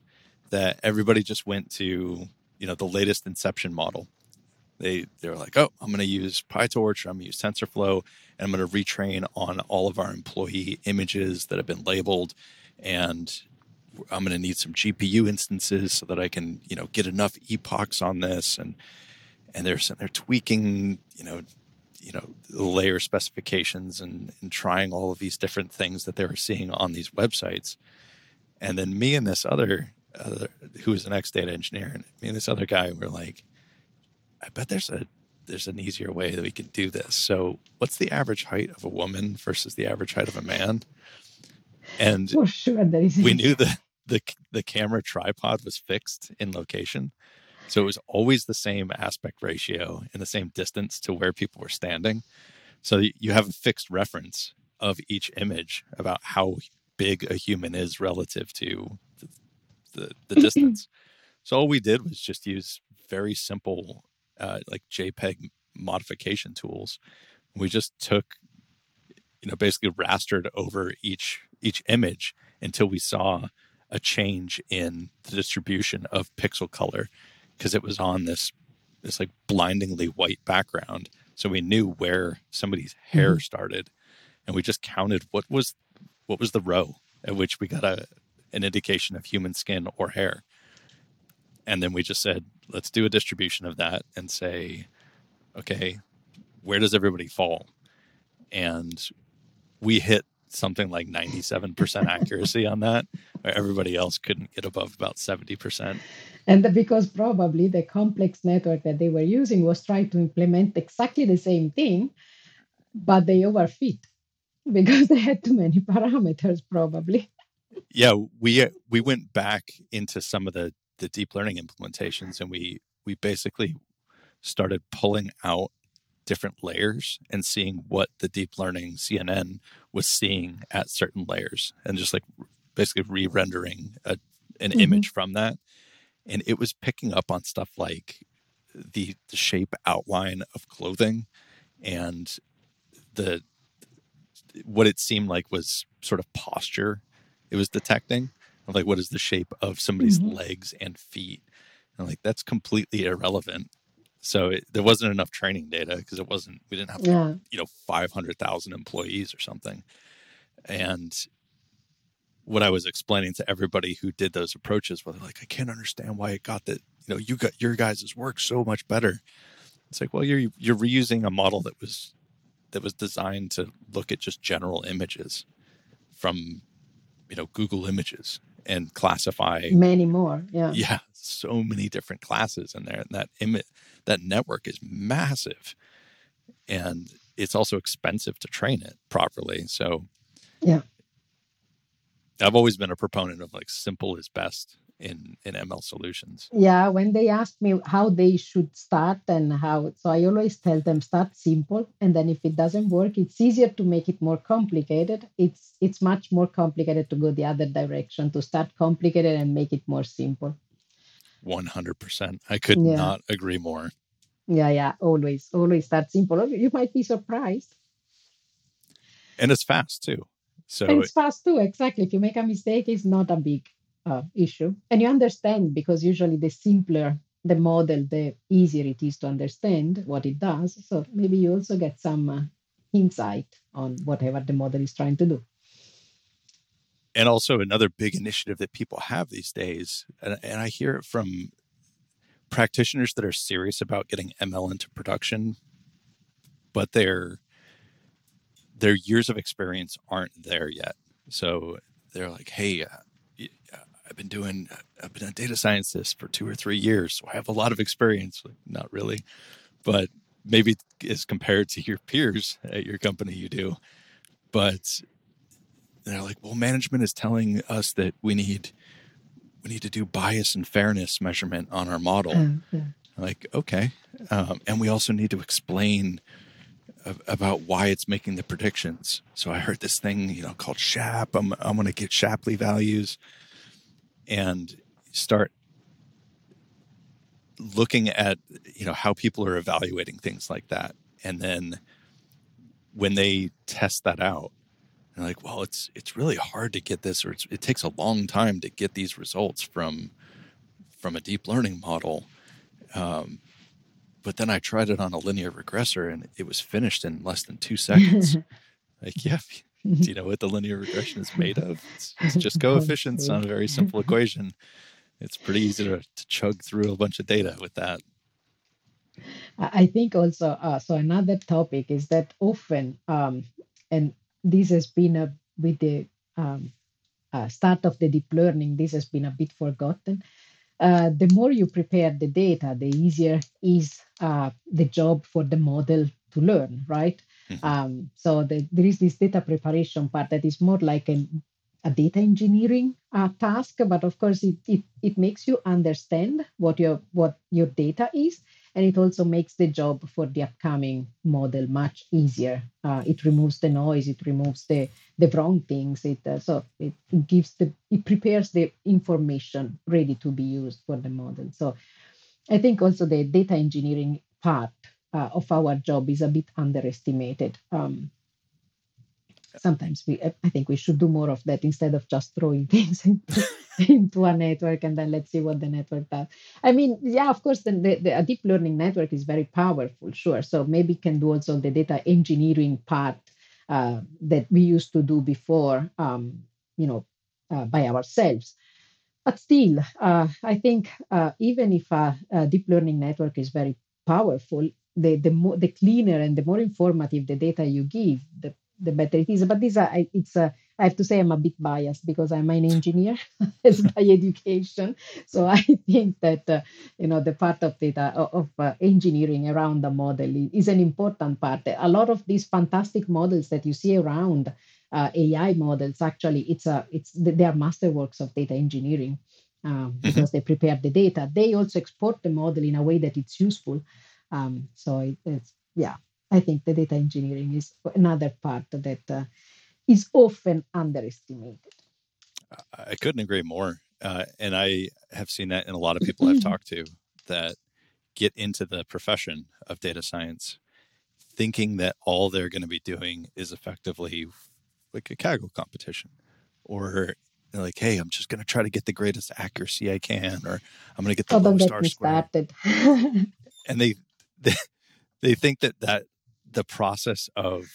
that everybody just went to, you know, the latest inception model. They they were like, oh, I'm going to use PyTorch, I'm going to use TensorFlow, and I'm going to retrain on all of our employee images that have been labeled, and I'm going to need some GPU instances so that I can, you know, get enough epochs on this. And, and they're, they're tweaking, you know, you know, layer specifications and, and trying all of these different things that they were seeing on these websites. And then me and this other, who was an ex data engineer, and me and this other guy were like, I bet there's a there's an easier way that we can do this. So, what's the average height of a woman versus the average height of a man? And for sure, there is. We knew that the the camera tripod was fixed in location. So it was always the same aspect ratio and the same distance to where people were standing. So you have a fixed reference of each image about how big a human is relative to the, the, the distance. So all we did was just use very simple, uh, like JPEG modification tools. We just took, you know, basically rastered over each each image until we saw a change in the distribution of pixel color because it was on this this like blindingly white background. So we knew where somebody's hair mm-hmm. started, and we just counted what was what was the row at which we got a an indication of human skin or hair. And then we just said, let's do a distribution of that and say, okay, where does everybody fall? And we hit something like 97% accuracy on that. Everybody else couldn't get above about 70%. And because probably the complex network that they were using was trying to implement exactly the same thing, but they overfit because they had too many parameters, probably. Yeah, we we went back into some of the the deep learning implementations, and we we basically started pulling out different layers and seeing what the deep learning CNN was seeing at certain layers and just like basically re-rendering a, an mm-hmm. image from that. And it was picking up on stuff like the, the shape outline of clothing and the what it seemed like was sort of posture. It was detecting like what is the shape of somebody's mm-hmm. legs and feet and like that's completely irrelevant so it, there wasn't enough training data because it wasn't, we didn't have, yeah. you know, 500,000 employees or something. And what I was explaining to everybody who did those approaches was like, I can't understand why it got that, you know, you got your guys' work so much better. It's like, well, you're, you're reusing a model that was, that was designed to look at just general images from, you know, Google images and classify many more. Yeah. Yeah. So many different classes in there. And that image, that network is massive. And it's also expensive to train it properly. So yeah. I've always been a proponent of like simple is best in in ML solutions. Yeah, when they ask me how they should start and how, so I always tell them start simple, and then if it doesn't work, it's easier to make it more complicated. It's it's much more complicated to go the other direction to start complicated and make it more simple. One hundred percent. I could Yeah. not agree more. Yeah, yeah, always, always start simple. You might be surprised. And it's fast too. So And it's fast too, exactly. If you make a mistake, it's not a big uh, issue. And you understand because usually the simpler the model, the easier it is to understand what it does. So maybe you also get some uh, insight on whatever the model is trying to do. and also another big initiative that people have these days and, and i hear it from practitioners that are serious about getting ml into production but their their years of experience aren't there yet so they're like hey uh, i've been doing i've been a data scientist for two or three years so i have a lot of experience like, not really but maybe as compared to your peers at your company you do but they're like, well, management is telling us that we need we need to do bias and fairness measurement on our model. Yeah. Like, okay, um, and we also need to explain about why it's making the predictions. So I heard this thing, you know, called SHAP. I'm I'm going to get Shapley values and start looking at you know how people are evaluating things like that, and then when they test that out they're like, well, it's it's really hard to get this, or it's, it takes a long time to get these results from from a deep learning model. Um, but then I tried it on a linear regressor, and it was finished in less than two seconds. like, yeah, you know what the linear regression is made of? It's, it's just coefficients on a very simple equation. It's pretty easy to, to chug through a bunch of data with that. I I think also, uh, so another topic is that often, um, and this has been a, with the um, uh, start of the deep learning, this has been a bit forgotten. Uh, the more you prepare the data, the easier is uh, the job for the model to learn, right? Mhm. Um, so the, there is this data preparation part that is more like an, a data engineering uh, task, but of course it, it it makes you understand what your what your data is, and it also makes the job for the upcoming model much easier. Uh, it removes the noise, it removes the the wrong things. It uh, so it, it gives the it prepares the information ready to be used for the model. So I think also the data engineering part uh, of our job is a bit underestimated. Um, sometimes we I I think we should do more of that instead of just throwing things into, into a network and then let's see what the network does. I mean, yeah, of course, the, the, the a deep learning network is very powerful, sure. So maybe can do also the data engineering part uh, that we used to do before, um, you know, uh, by ourselves. But still, uh, I think uh, even if a, a deep learning network is very powerful, the the more the cleaner and the more informative the data you give, the the better it is. But this, I- it's uh, I have to say I'm a bit biased because I'm an engineer as by education. So I think that uh, you know the part of data of of, uh, engineering around the model is an important part. A lot of these fantastic models that you see around uh, AI models actually it's a it's they are masterworks of data engineering um, because they prepare the data. They also export the model in a way that it's useful. Um, so it, it's yeah, I think the data engineering is another part that uh, is often underestimated. I couldn't agree more. Uh, and I have seen that in a lot of people I've talked to that get into the profession of data science thinking that all they're going to be doing is effectively like a Kaggle competition or like, hey, I'm just going to try to get the greatest accuracy I can, or I'm going to get the Oh, lowest R squared. And they, they, they think that that the process of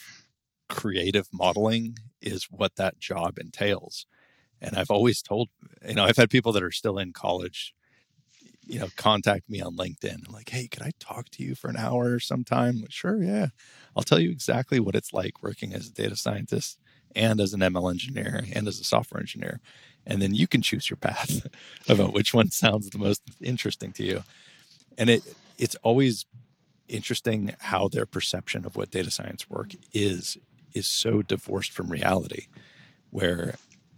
creative modeling is what that job entails. And I've always told, you know, I've had people that are still in college, you know, contact me on LinkedIn. I'm like, hey, could I talk to you for an hour or sometime? Like, sure, yeah. I'll tell you exactly what it's like working as a data scientist and as an ML engineer and as a software engineer. And then you can choose your path about which one sounds the most interesting to you. And it it's always interesting how their perception of what data science work is is so divorced from reality where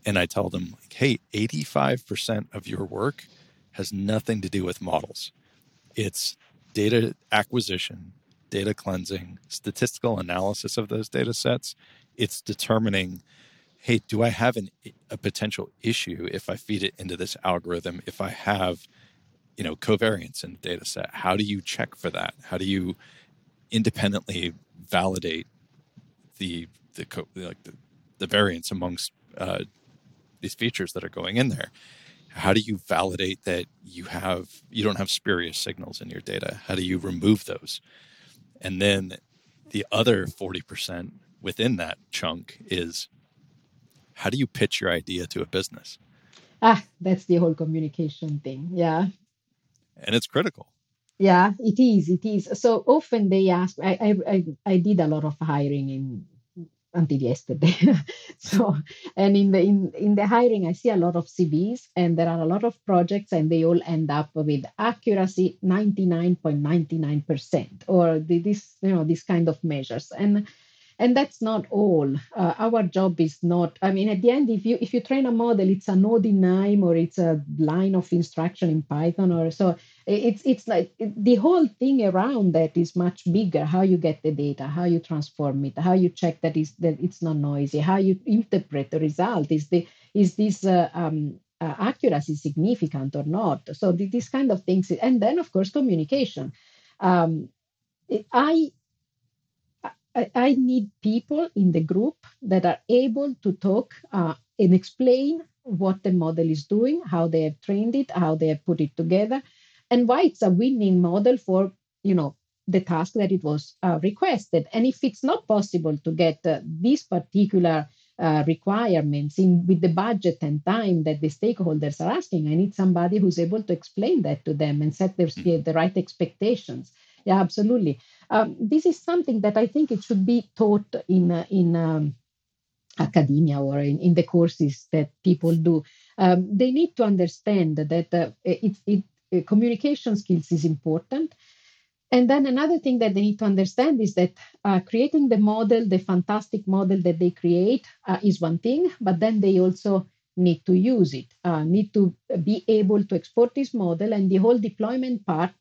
and I tell them, like, hey, 85% of your work has nothing to do with models. It's data acquisition, data cleansing, statistical analysis of those data sets. It's determining, hey, do I have an, a potential issue if I feed it into this algorithm? If I have, you know, covariance in the data set, how do you check for that? How do you independently validate the the like the, the variance amongst uh, these features that are going in there? how do you validate that you have you don't have spurious signals in your data? How do you remove those? And then the other 40% within that chunk is how do you pitch your idea to a business? Ah that's the whole communication thing. Yeah and it's critical yeah it is it is so often they ask i i i, did a lot of hiring in until yesterday. so, and in the in, in the hiring, I see a lot of CVs, and there are a lot of projects, and they all end up with accuracy 99.99%, or the, this you know these kind of measures. And and that's not all. Uh, our job is not i mean at the end if you if you train a model it's a node in KNIME or it's a line of instruction in python or so it's it's like the whole thing around that is much bigger. How you get the data how you transform it how you check that is that it's not noisy how you interpret the result is the is this uh, um, uh, accuracy significant or not? So the, these kind of things. And then of course communication. Um, i I, I need people in the group that are able to talk uh, and explain what the model is doing, how they have trained it, how they have put it together, and why it's a winning model for you know the task that it was uh, requested. And if it's not possible to get uh, these particular uh, requirements in with the budget and time that the stakeholders are asking, I need somebody who's able to explain that to them and set their, mm-hmm. the right expectations. Yeah, absolutely. Um, this is something that I think it should be taught in uh, in um, academia or in, in the courses that people do. Um, they need to understand that uh, it, it, uh, communication skills is important. And then another thing that they need to understand is that uh, creating the model, the fantastic model that they create, uh, is one thing, but then they also need to use it, uh, need to be able to export this model, and the whole deployment part.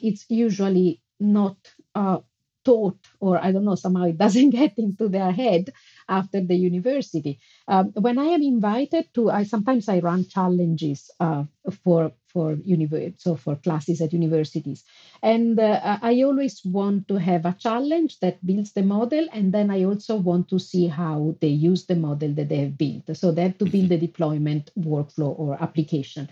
It's usually not uh, taught, or I don't know, somehow it doesn't get into their head after the university. Um, when I am invited to, I sometimes I run challenges uh, for for university, so for classes at universities, and uh, I always want to have a challenge that builds the model, and then I also want to see how they use the model that they have built. So they have to build the deployment workflow or application.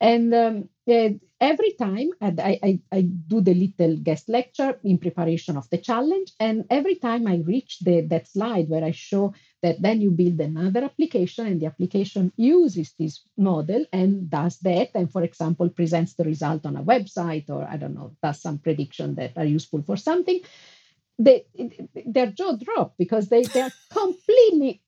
And um, uh, every time I, I, I, do the little guest lecture in preparation of the challenge, and every time I reach the, that slide where I show that then you build another application, and the application uses this model and does that, and for example, presents the result on a website or I don't know, does some prediction that are useful for something. They, their jaw drop because they, they're completely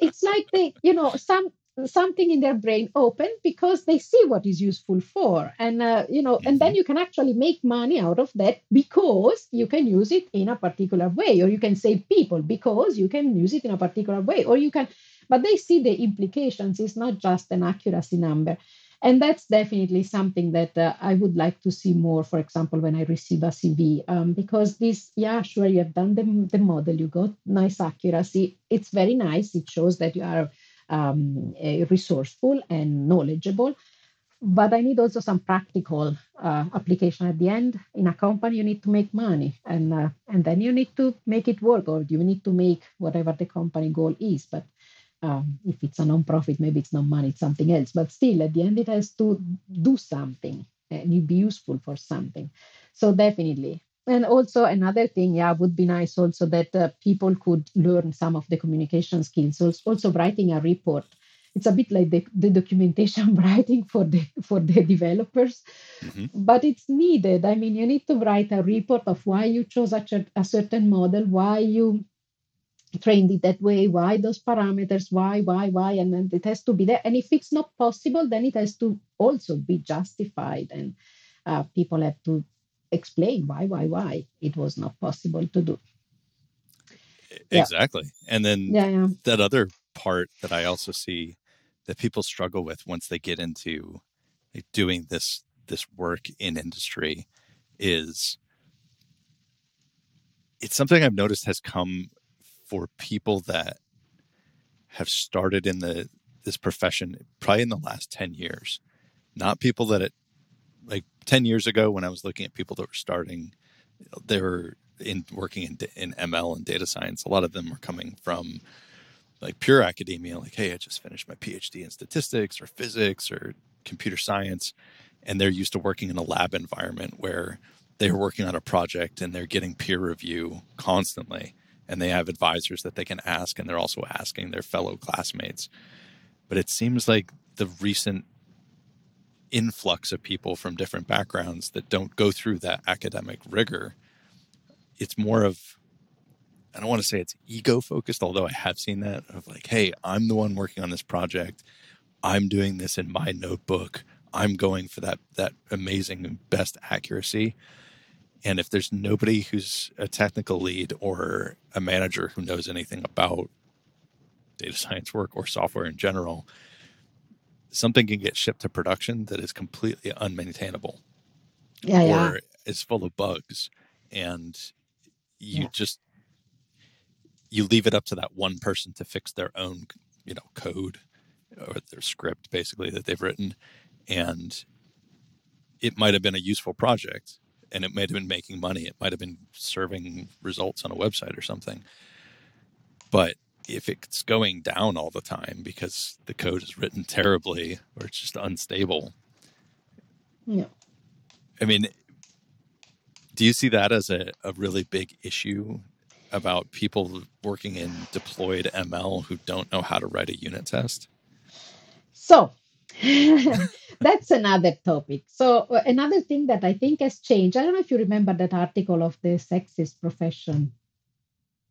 it's like they you know some something in their brain open because they see what is useful for. And uh, you know and then mm-hmm. you can actually make money out of that because you can use it in a particular way or you can save people because you can use it in a particular way or you can but they see the implications. It's not just an accuracy number. And that's definitely something that uh, i would like to see more for example when i receive a cv um, because this yeah sure you have done the, the model you got nice accuracy. It's very nice. It shows that you are um, resourceful and knowledgeable. But I need also some practical uh, application at the end. In a company, you need to make money, and uh, and then you need to make it work, or you need to make whatever the company goal is. But um, if it's a non-profit, maybe it's not money, it's something else. But still, at the end, it has to do something and be useful for something. So definitely, and also another thing yeah would be nice also that uh, people could learn some of the communication skills. Also, also writing a report. It's a bit like the, the documentation writing for the for the developers. Mm-hmm. but it's needed. I mean you need to write a report of why you chose a, a certain model why you trained it that way why those parameters why why why and then it has to be there. And if it's not possible then it has to also be justified and uh, people have to explain why, why, why it was not possible to do. Exactly. Yeah. And then yeah, yeah. that other part that I also see that people struggle with once they get into like, doing this this work in industry is it's something I've noticed has come for people that have started in the this profession probably in the last 10 years not people that 10 years ago when i was looking at people that were starting they were in working in, in ml and data science a lot of them were coming from like pure academia like hey i just finished my phd in statistics or physics or computer science and they're used to working in a lab environment where they're working on a project and they're getting peer review constantly and they have advisors that they can ask and they're also asking their fellow classmates. But it seems like the recent influx of people from different backgrounds that don't go through that academic rigor it's more of i don't want to say it's ego focused although i have seen that of like hey i'm the one working on this project. I'm doing this in my notebook. I'm going for that that amazing best accuracy. And if there's nobody who's a technical lead or a manager who knows anything about data science work or software in general, something can get shipped to production that is completely unmaintainable. Yeah, or yeah. is full of bugs. And you Yeah. just you leave it up to that one person to fix their own, you know, code or their script basically that they've written. And it might have been a useful project and it might have been making money. It might have been serving results on a website or something. But if it's going down all the time because the code is written terribly or it's just unstable, Yeah. I mean, do you see that as a, a really big issue about people working in deployed ML who don't know how to write a unit test? So that's another topic. So another thing that I think has changed. I don't know if you remember that article of the sexist profession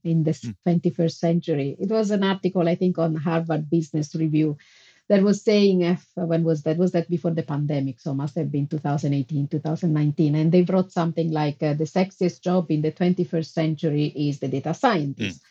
in the Hmm. 21st century. It was an article, I think, on Harvard Business Review that was saying, if, when was that? Was that before the pandemic? So must have been 2018, 2019. And they wrote something like uh, the sexiest job in the 21st century is the data scientist.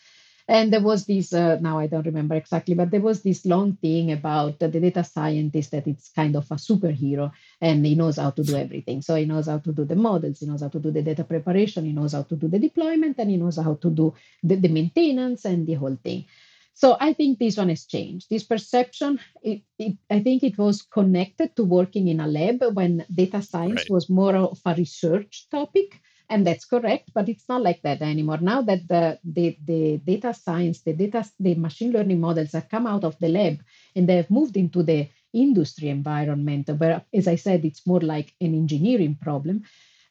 And there was this, uh, now I don't remember exactly, but there was this long thing about the data scientist that it's kind of a superhero and he knows how to do everything. So he knows how to do the models, he knows how to do the data preparation, he knows how to do the deployment, and he knows how to do the, the maintenance and the whole thing. So I think this one has changed. This perception, it, it, I think it was connected to working in a lab when data science Right. was more of a research topic and that's correct but it's not like that anymore now that the, the the data science the data the machine learning models have come out of the lab and they have moved into the industry environment where as i said it's more like an engineering problem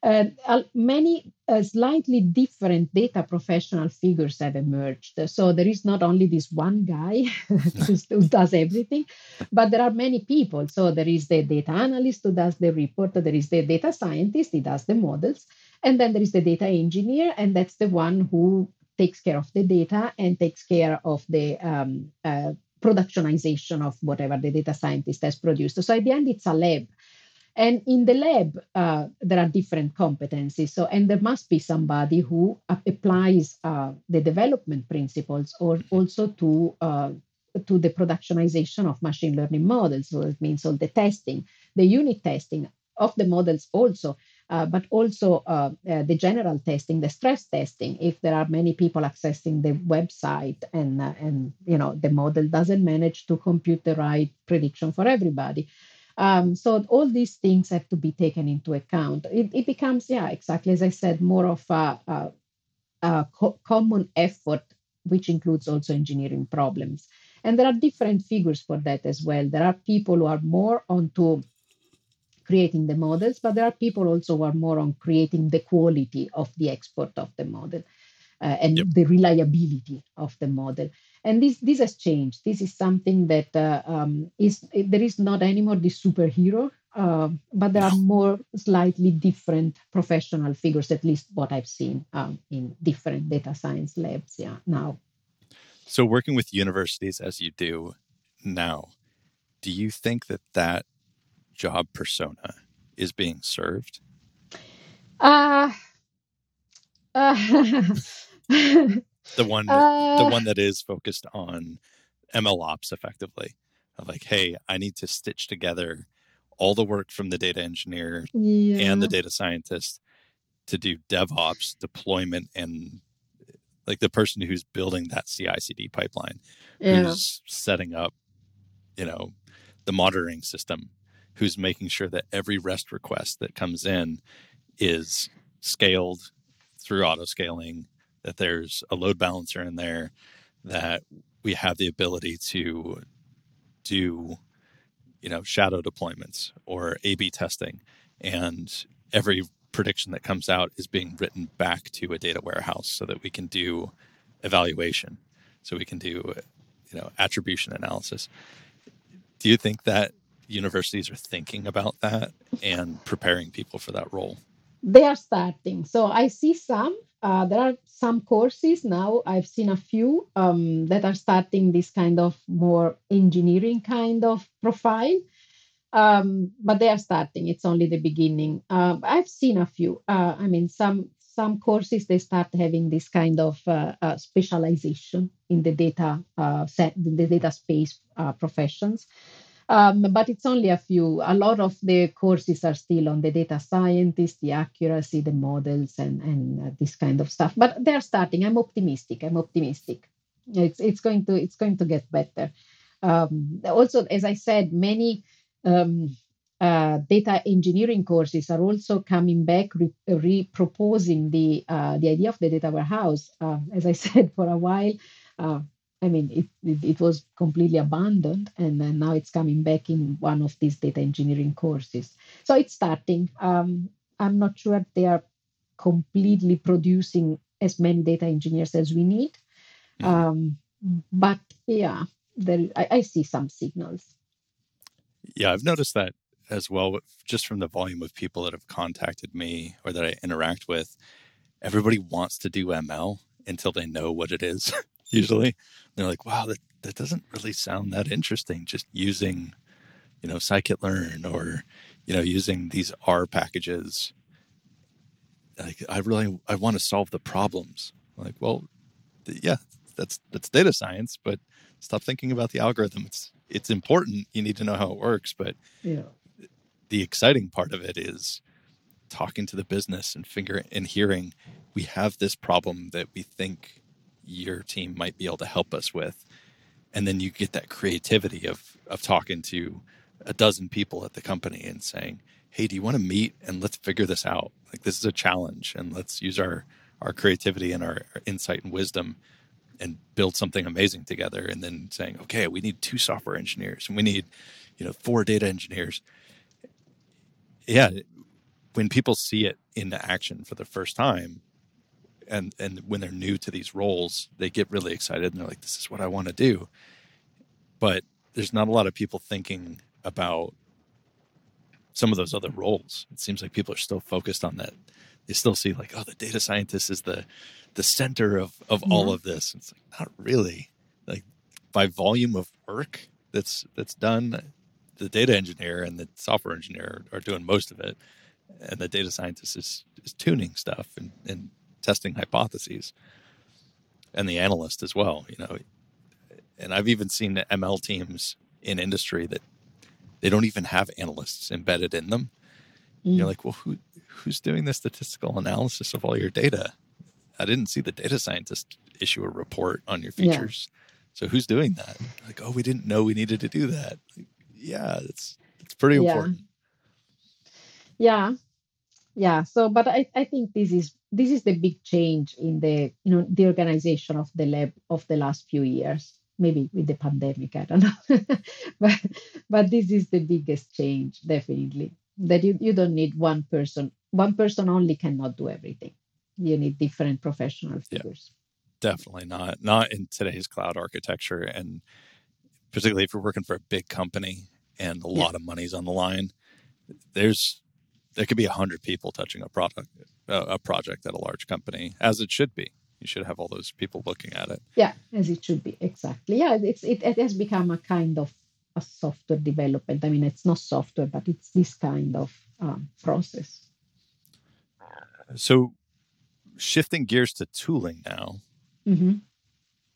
uh, many uh, slightly different data professional figures have emerged. So there is not only this one guy who does everything, but there are many people. So there is the data analyst who does the report, there is the data scientist, he does the models, and then there is the data engineer, and that's the one who takes care of the data and takes care of the um, uh, productionization of whatever the data scientist has produced. So at the end, it's a lab. And in the lab, uh, there are different competencies. So, and there must be somebody who applies uh, the development principles or also to uh, to the productionization of machine learning models. So it means all the testing, the unit testing of the models also, uh, but also uh, uh, the general testing, the stress testing. If there are many people accessing the website and uh, and you know the model doesn't manage to compute the right prediction for everybody. Um, so all these things have to be taken into account. It, it becomes, yeah, exactly as I said, more of a, a, a co- common effort, which includes also engineering problems. And there are different figures for that as well. There are people who are more onto creating the models, but there are people also who are more on creating the quality of the export of the model uh, and Yep. the reliability of the model. And this this has changed. This is something that uh, um, is there is not anymore the superhero, uh, but there are more slightly different professional figures. At least what I've seen um, in different data science labs. Yeah, now. So, working with universities as you do now, do you think that that job persona is being served? Uh, uh, The one, the uh, one that is focused on ML ops effectively, of like, hey, I need to stitch together all the work from the data engineer yeah. and the data scientist to do DevOps deployment and like the person who's building that CI/CD pipeline, yeah. who's setting up, you know, the monitoring system, who's making sure that every REST request that comes in is scaled through auto scaling, that there's a load balancer in there, that we have the ability to do, you know, shadow deployments or A B testing. And every prediction that comes out is being written back to a data warehouse so that we can do evaluation. So we can do, you know, attribution analysis. Do you think that universities are thinking about that and preparing people for that role? They are starting. So I see some. Uh, there are some courses now. I've seen a few um, that are starting this kind of more engineering kind of profile. Um, but they are starting. It's only the beginning. Uh, I've seen a few. Uh, I mean, some some courses they start having this kind of uh, uh specialization in the data uh, set, the data space uh, professions. Um, but it's only a few. A lot of the courses are still on the data scientist, the accuracy, the models, and and uh, this kind of stuff. But they're starting. I'm optimistic. I'm optimistic. It's it's going to it's going to get better. Um, also, as I said, many um, uh, data engineering courses are also coming back, re- reproposing the uh, the idea of the data warehouse. Uh, as I said for a while, uh, I mean, it, it, it, was completely abandoned, and now it's coming back in one of these data engineering courses. So it's starting. Um, I'm not sure they are completely producing as many data engineers as we need, mm-hmm. um, but yeah, there, I, I see some signals. Yeah, I've noticed that as well, just from the volume of people that have contacted me or that I interact with. Everybody wants to do ML until they know what it is. usually, they're like, "Wow, that that doesn't really sound that interesting." Just using, you know, scikit-learn or you know using these R packages. Like, I really I want to solve the problems. like, well, yeah, that's that's data science, but stop thinking about the algorithm. It's it's important. You need to know how it works, but yeah. the exciting part of it is talking to the business and finger and hearing we have this problem that we think your team might be able to help us with. And then you get that creativity of of talking to a dozen people at the company and saying hey do you want to meet and let's figure this out? Like this is a challenge and let's use our our creativity and our, insight and wisdom and build something amazing together. And then saying okay we need two software engineers and we need you know four data engineers. Yeah when people see it in action for the first time and and when they're new to these roles they get really excited and they're like this is what i want to do. But there's not a lot of people thinking about some of those other roles. It seems like people are still focused on that. They still see like oh the data scientist is the the center of of yeah. all mm-hmm. of this. It's like not really. Like by volume of work that's that's done the data engineer and the software engineer are doing most of it and the data scientist is, is tuning stuff and, and testing hypotheses and the analyst as well you know and i've even seen ml teams in industry that they don't even have analysts embedded in them mm. you're like well who who's doing the statistical analysis of all your data? I didn't see the data scientist issue a report on your features. Yeah. So who's doing that? Like, oh, we didn't know we needed to do that. Like, yeah, it's it's pretty yeah. important. Yeah. Yeah. So but I, I think this is this is the big change in the you know the organization of the lab of the last few years. Maybe with the pandemic, I don't know. but but this is the biggest change, definitely. That you, you don't need one person one person only cannot do everything. You need different professional figures. Yeah, definitely not. Not in today's cloud architecture, and particularly if you're working for a big company and a yeah. lot of money's on the line. There's there could be a hundred people touching a product, uh, a project at a large company, as it should be. You should have all those people looking at it. Yeah, as it should be. Exactly. Yeah, it's it, it has become a kind of a software development. I mean, it's not software, but it's this kind of um, process. So, shifting gears to tooling now, mm-hmm.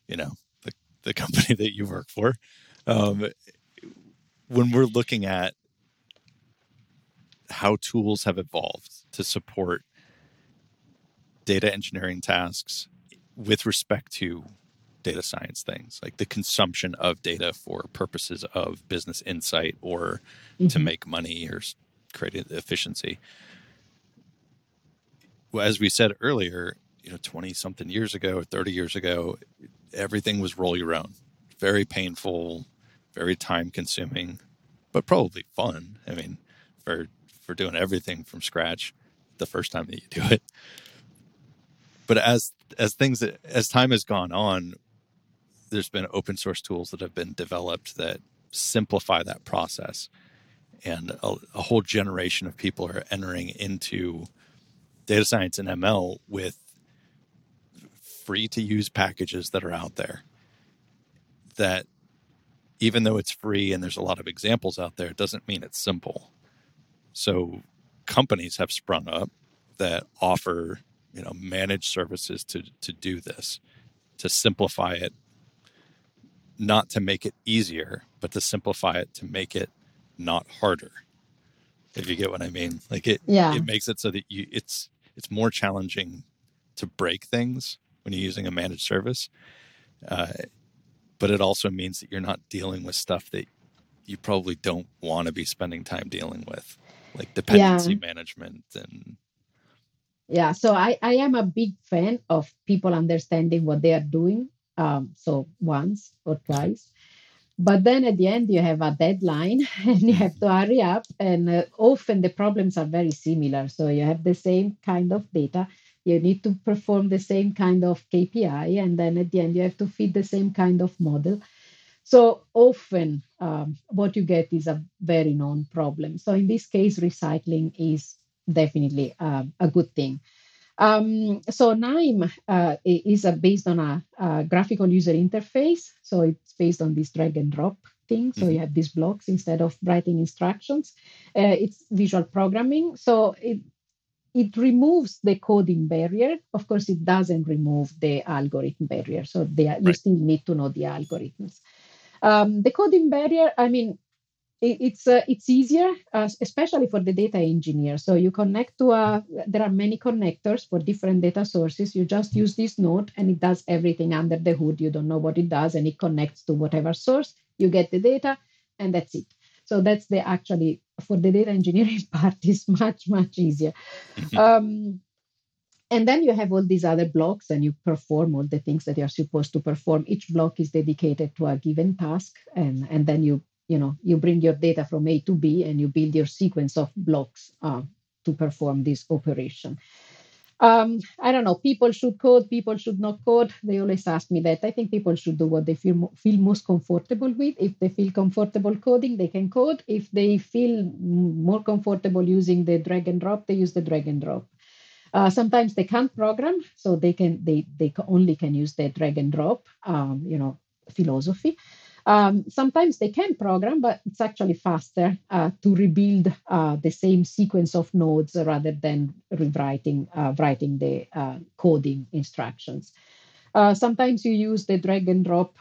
you know, the, the company that you work for, um, when we're looking at how tools have evolved to support data engineering tasks with respect to data science things like the consumption of data for purposes of business insight or mm-hmm. to make money or create efficiency. Well, as we said earlier you know 20 something years ago 30 years ago everything was roll your own. Very painful very time consuming but probably fun. I mean for for doing everything from scratch the first time that you do it. But as as things as time has gone on there's been open source tools that have been developed that simplify that process. And a, a whole generation of people are entering into data science and ml with free to use packages that are out there that even though it's free and there's a lot of examples out there it doesn't mean it's simple so companies have sprung up that offer you know managed services to to do this to simplify it not to make it easier but to simplify it to make it not harder if you get what i mean like it yeah. it makes it so that you it's it's more challenging to break things when you're using a managed service uh, but it also means that you're not dealing with stuff that you probably don't want to be spending time dealing with like dependency yeah. management and yeah so I, I am a big fan of people understanding what they are doing um, so once or twice. But then at the end you have a deadline and you have to hurry up and uh, often the problems are very similar. So you have the same kind of data you need to perform the same kind of kpi and then at the end you have to feed the same kind of model so often um, what you get is a very known problem so in this case recycling is definitely uh, a good thing. Um, so KNIME uh, is uh, based on a, a, graphical user interface. So it's based on this drag and drop thing. So mm-hmm. you have these blocks instead of writing instructions. Uh, it's visual programming. So it it removes the coding barrier. Of course, it doesn't remove the algorithm barrier. So they right. you still need to know the algorithms. Um, the coding barrier, I mean, it's uh, it's easier, uh, especially for the data engineer. So you connect to a. There are many connectors for different data sources. You just use this node, and it does everything under the hood. You don't know what it does, and it connects to whatever source. You get the data, and that's it. So that's the actually for the data engineering part is much much easier. Mm-hmm. Um, and then you have all these other blocks and you perform all the things that you're supposed to perform. Each block is dedicated to a given task and, and then you you know you bring your data from a to b and you build your sequence of blocks uh, to perform this operation. Um, i don't know people should code people should not code. They always ask me that. I think people should do what they feel feel most comfortable with. If they feel comfortable coding they can code. If they feel more comfortable using the drag and drop they use the drag and drop uh, sometimes they can't program so they can they they only can use the drag and drop um, you know philosophy um, sometimes they can program, but it's actually faster uh, to rebuild uh, the same sequence of nodes rather than rewriting uh, writing the uh, coding instructions. Uh, sometimes you use the drag and drop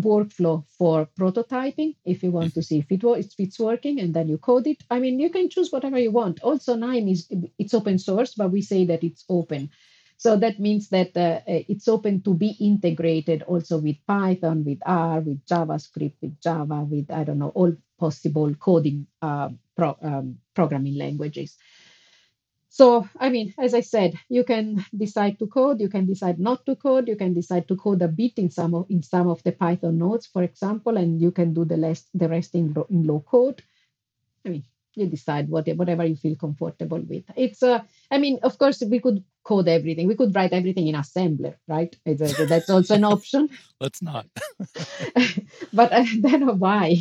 workflow for prototyping if you want to see if it if it's working and then you code it. I mean you can choose whatever you want. Also KNIME is it's open source but we say that it's open. So that means that uh, uh, it's open to be integrated also with Python, with R, with JavaScript, with Java, with, I don't know, all possible coding uh, pro, um, programming languages. So, I mean, as I said, you can decide to code, you can decide not to code, you can decide to code a bit in some of, in some of the Python nodes, for example, and you can do the rest, the rest in, in low code. I mean, you decide what, whatever you feel comfortable with. It's, uh, I mean, of course, we could code everything. We could write everything in assembler, right? that's also an option. Let's not. but uh, then why?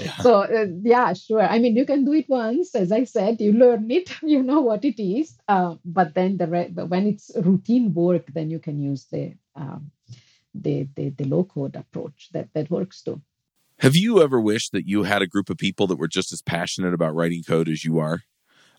Yeah. So uh, yeah, sure. I mean, you can do it once, as I said. You learn it, you know what it is. Uh, but then the re- when it's routine work, then you can use the um, the, the the low code approach that that works too. Have you ever wished that you had a group of people that were just as passionate about writing code as you are?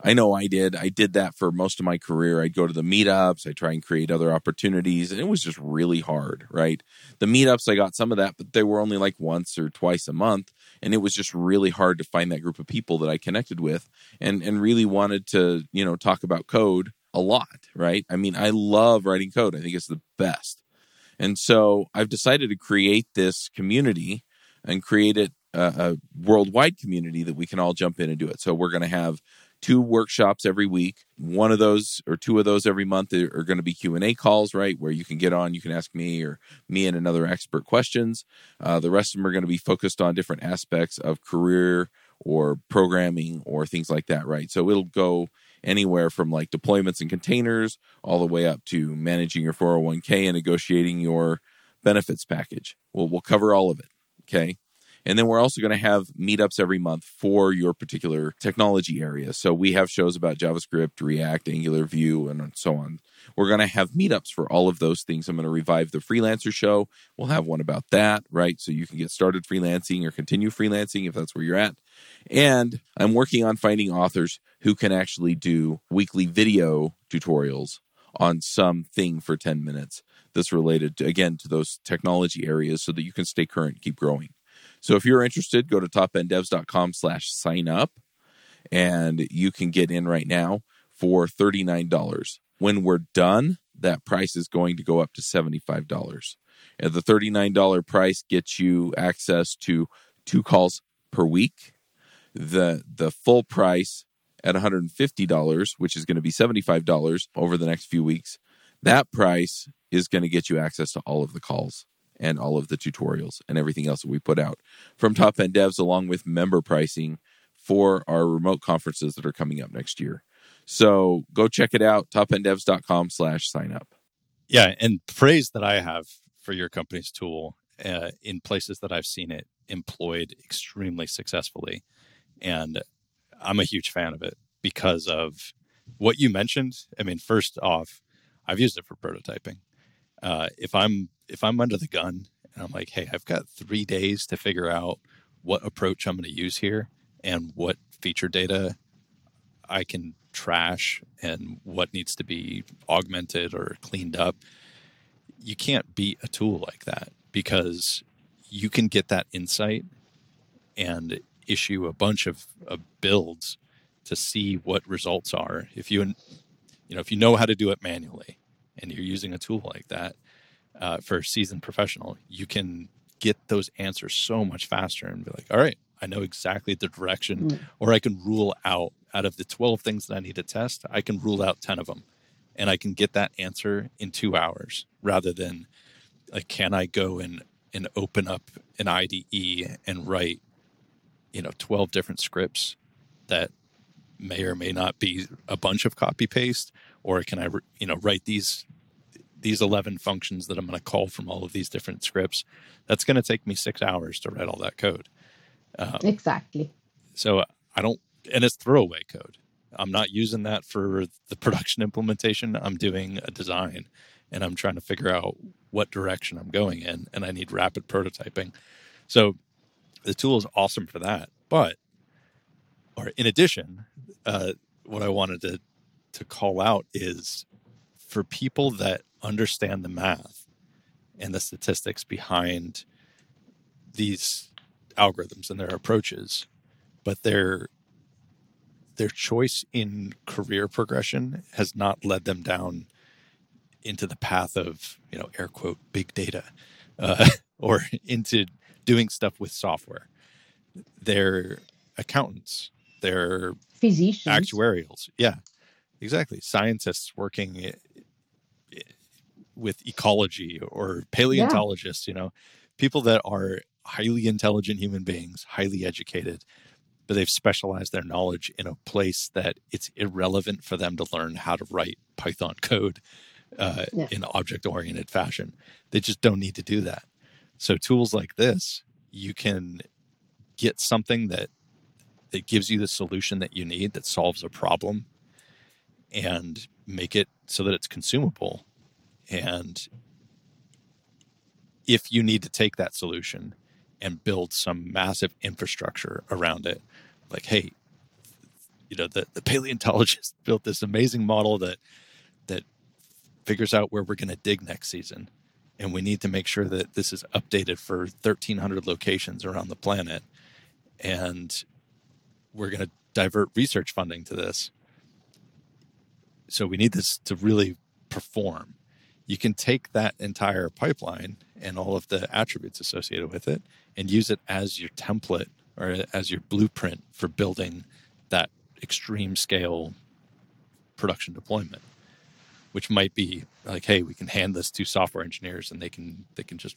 I know I did. I did that for most of my career. I'd go to the meetups, I try and create other opportunities, and it was just really hard, right? The meetups, I got some of that, but they were only like once or twice a month. and it was just really hard to find that group of people that I connected with and and really wanted to, you know, talk about code a lot, right? I mean, I love writing code. I think it's the best. And so I've decided to create this community and create it a, a worldwide community that we can all jump in and do it. So we're going to have two workshops every week. One of those or two of those every month are, going to be Q and A calls, right, where you can get on, you can ask me or me and another expert questions. Uh, the rest of them are going to be focused on different aspects of career or programming or things like that, right? So it'll go anywhere from like deployments and containers all the way up to managing your 401k and negotiating your benefits package. We'll we'll cover all of it. Okay. And then we're also going to have meetups every month for your particular technology area. So we have shows about JavaScript, React, Angular, Vue, and so on. We're going to have meetups for all of those things. I'm going to revive the freelancer show. We'll have one about that, right? So you can get started freelancing or continue freelancing if that's where you're at. And I'm working on finding authors who can actually do weekly video tutorials on something for 10 minutes that's related to, again to those technology areas so that you can stay current keep growing so if you're interested, go to topenddevs.com slash sign up and you can get in right now for $39. When we're done, that price is going to go up to $75. And the $39 price gets you access to two calls per week. The the full price at $150, which is going to be $75 over the next few weeks, that price is going to get you access to all of the calls and all of the tutorials and everything else that we put out from Top End Devs, along with member pricing for our remote conferences that are coming up next year. So go check it out, topenddevs.com slash sign up. Yeah. And praise that I have for your company's tool uh, in places that I've seen it employed extremely successfully. And I'm a huge fan of it because of what you mentioned. I mean, first off, I've used it for prototyping. Uh, if I'm if I'm under the gun and I'm like, hey, I've got three days to figure out what approach I'm going to use here and what feature data I can trash and what needs to be augmented or cleaned up, you can't beat a tool like that because you can get that insight and issue a bunch of, of builds to see what results are. If you you know if you know how to do it manually and you're using a tool like that, uh, for a seasoned professional, you can get those answers so much faster and be like, all right, I know exactly the direction, mm. or I can rule out out of the 12 things that I need to test, I can rule out 10 of them and I can get that answer in two hours rather than like, can I go and, and open up an IDE and write, you know, 12 different scripts that may or may not be a bunch of copy paste, or can I, you know, write these these 11 functions that I'm going to call from all of these different scripts, that's going to take me six hours to write all that code. Um, exactly. So I don't, and it's throwaway code. I'm not using that for the production implementation. I'm doing a design and I'm trying to figure out what direction I'm going in, and I need rapid prototyping. So the tool is awesome for that. But, or in addition, uh, what I wanted to to call out is for people that understand the math and the statistics behind these algorithms and their approaches, but their their choice in career progression has not led them down into the path of you know air quote big data uh, or into doing stuff with software. They're accountants. They're physicians, actuarials. Yeah, exactly. Scientists working with ecology or paleontologists, yeah. you know, people that are highly intelligent human beings, highly educated, but they've specialized their knowledge in a place that it's irrelevant for them to learn how to write Python code uh, yeah. in object oriented fashion. They just don't need to do that. So tools like this, you can get something that that gives you the solution that you need that solves a problem and make it so that it's consumable and if you need to take that solution and build some massive infrastructure around it, like, hey, you know, the, the paleontologist built this amazing model that that figures out where we're going to dig next season. And we need to make sure that this is updated for 1,300 locations around the planet. and we're going to divert research funding to this. So we need this to really perform. You can take that entire pipeline and all of the attributes associated with it and use it as your template or as your blueprint for building that extreme scale production deployment which might be like hey we can hand this to software engineers and they can they can just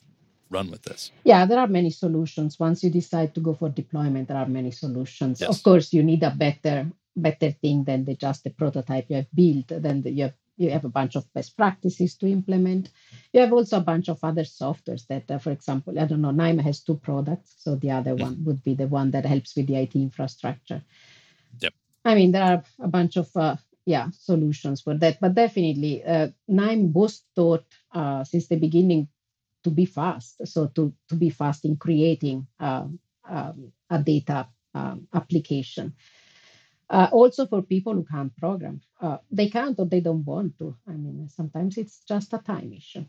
run with this yeah there are many solutions once you decide to go for deployment there are many solutions Yes. of course you need a better better thing than the just the prototype you have built then the, you have you have a bunch of best practices to implement you have also a bunch of other softwares that uh, for example i don't know KNIME has two products so the other Mhm. one would be the one that helps with the it infrastructure Yep. i mean there are a bunch of uh, yeah solutions for that but definitely uh, KNIME was thought uh, since the beginning to be fast so to to be fast in creating um, um, a data um, application uh, also for people who can't program uh, they can't or they don't want to. I mean sometimes it's just a time issue.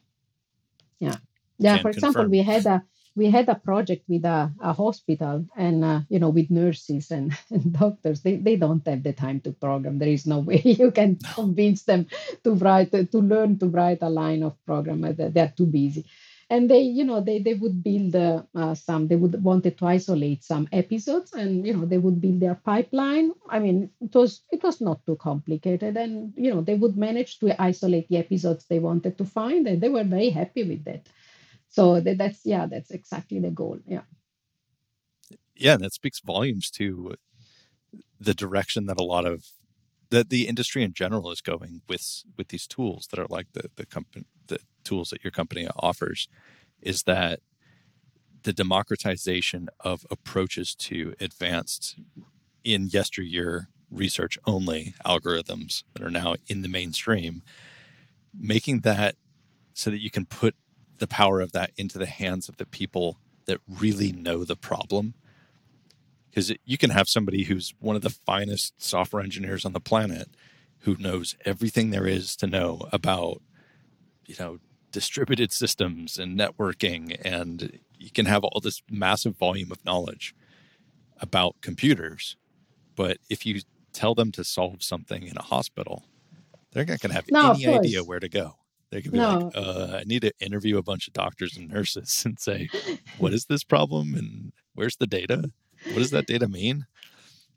Yeah. Yeah Can for example confirm. we had a we had a project with a, a hospital and uh, you know with nurses and, and doctors. They, they don't have the time to program. There is no way you can convince them to write to learn to write a line of program. Uh, they- they're too busy and they you know they, they would build uh, uh, some they would wanted to isolate some episodes and you know they would build their pipeline. I mean it was it was not too complicated and you know they would manage to isolate the episodes they wanted to find and they were very happy with that. So that, that's yeah that's exactly the goal yeah. Yeah that speaks volumes to the direction that a lot of that the industry in general is going with with these tools that are like the the company the tools that your company offers is that the democratization of approaches to advanced in yesteryear research only algorithms that are now in the mainstream making that so that you can put the power of that into the hands of the people that really know the problem. Because you can have somebody who's one of the finest software engineers on the planet who knows everything there is to know about you know distributed systems and networking and you can have all this massive volume of knowledge about computers but if you tell them to solve something in a hospital they're not going to have No, any idea where to go they could be No. like uh, i need to interview a bunch of doctors and nurses and say what is this problem and where's the data what does that data mean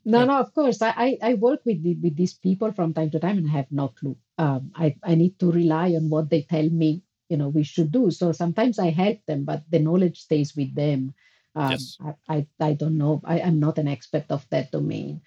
No, Yeah. no, of course. I, I, work with the, with these people from time to time and I have no clue. Um, I, I need to rely on what they tell me, you know, we should do. So sometimes I help them, but the knowledge stays with them. Um, Yes. I, I, I don't know. I, I'm not an expert of that domain.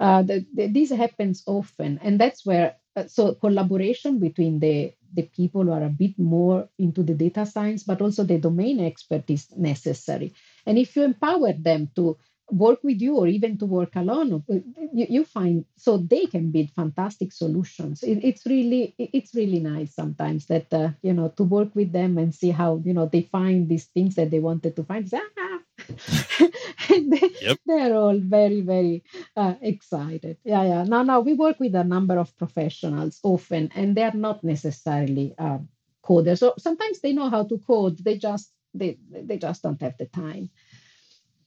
Uh, the, the, this happens often. And that's where, uh, so collaboration between the, the people who are a bit more into the data science, but also the domain expert is necessary. And if you empower them to work with you or even to work alone uh, you, you find so they can build fantastic solutions. It, it's really it- it's really nice sometimes that uh, you know to work with them and see how you know they find these things that they wanted to find. Ah! and they, Yep. they're all very very uh, excited. Yeah yeah. Now now we work with a number of professionals often and they're not necessarily uh, coders. So sometimes they know how to code. They just they they just don't have the time.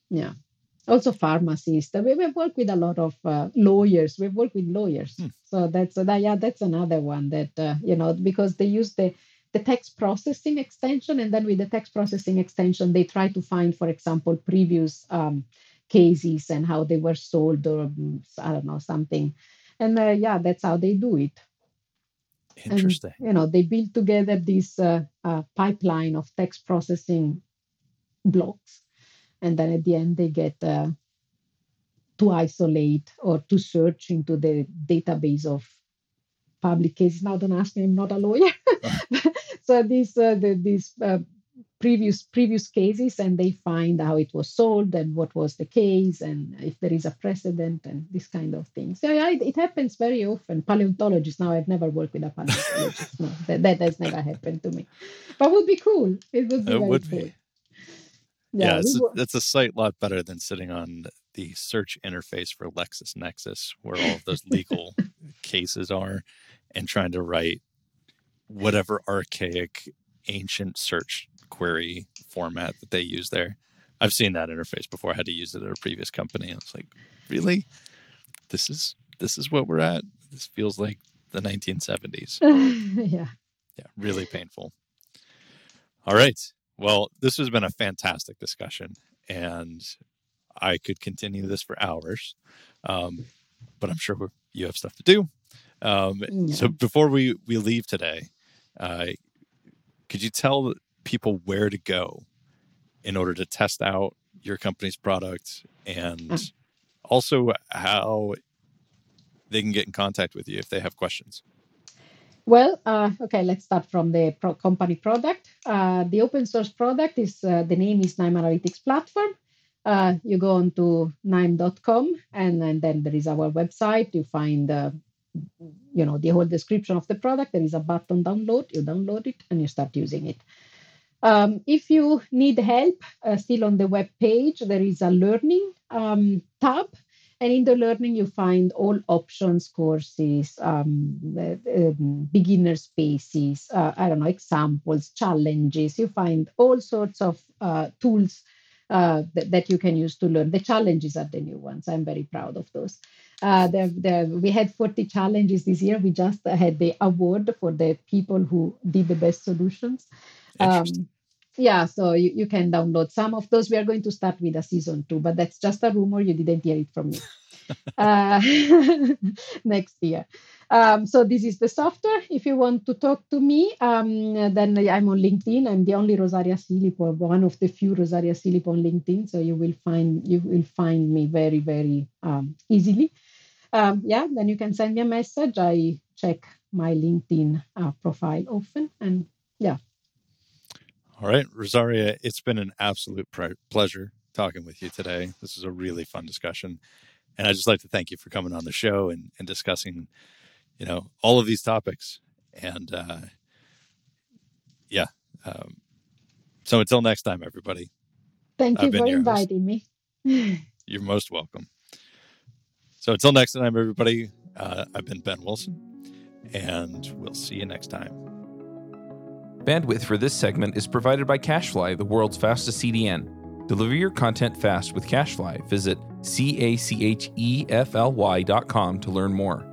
Yeah also pharmacists. We, we've worked with a lot of uh, lawyers. We've worked with lawyers. Hmm. So that's uh, that, yeah, that's another one that uh, you know because they use the the text processing extension, and then with the text processing extension, they try to find, for example, previous um, cases and how they were sold, or mm, I don't know something. And uh, yeah, that's how they do it. And, interesting you know, they build together this uh, uh, pipeline of text processing blocks, and then at the end they get uh, to isolate or to search into the database of public cases. Now, don't ask me; I'm not a lawyer. so these uh, the, these uh, previous previous cases, and they find how it was sold and what was the case, and if there is a precedent, and this kind of thing. So yeah, it, it happens very often. Paleontologists. Now, I've never worked with a paleontologist. no, that, that has never happened to me. But would be cool. It would be It very would cool. be. Yeah, we it's, wo- a, it's a sight lot better than sitting on the search interface for LexisNexis, where all of those legal cases are, and trying to write whatever archaic, ancient search query format that they use there. I've seen that interface before. I had to use it at a previous company. I was like, really? This is this is what we're at. This feels like the 1970s. yeah. Yeah, really painful. All right. Well, this has been a fantastic discussion, and I could continue this for hours, um, but I'm sure you have stuff to do. Um, yeah. So before we we leave today, uh, could you tell people where to go in order to test out your company's product and mm. also how they can get in contact with you if they have questions? Well, uh, okay, let's start from the pro- company product. Uh, the open source product is uh, the name is KNIME Analytics Platform. Uh, you go on to knime.com and, and, then there is our website. You find uh, you know the whole description of the product. There is a button download. You download it and you start using it. Um, if you need help, uh, still on the web page, there is a learning um, tab and in the learning, you find all options, courses, um, um, beginner spaces, uh, I don't know, examples, challenges. You find all sorts of uh, tools uh, that, that, you can use to learn. The challenges are the new ones. I'm very proud of those. Uh, we had 40 challenges this year. We just had the award for the people who did the best solutions. Um, yeah, so you, you can download some of those. We are going to start with a season two, but that's just a rumor. You didn't hear it from me. uh, next year. Um, so this is the software. If you want to talk to me, um, then I'm on LinkedIn. I'm the only Rosaria Silipo, or one of the few Rosaria Silipo on LinkedIn. So you will find you will find me very very um, easily. Um, yeah, then you can send me a message. I check my LinkedIn uh, profile often, and yeah, all right, Rosaria, it's been an absolute pre- pleasure talking with you today. This is a really fun discussion. And I'd just like to thank you for coming on the show and, and discussing, you know, all of these topics. And uh, yeah. Um, so until next time, everybody. Thank you for inviting host. me. You're most welcome. So until next time, everybody, uh, I've been Ben Wilson, and we'll see you next time. Bandwidth for this segment is provided by CacheFly, the world's fastest CDN. Deliver your content fast with CacheFly. Visit C A C H E F L Y.com to learn more.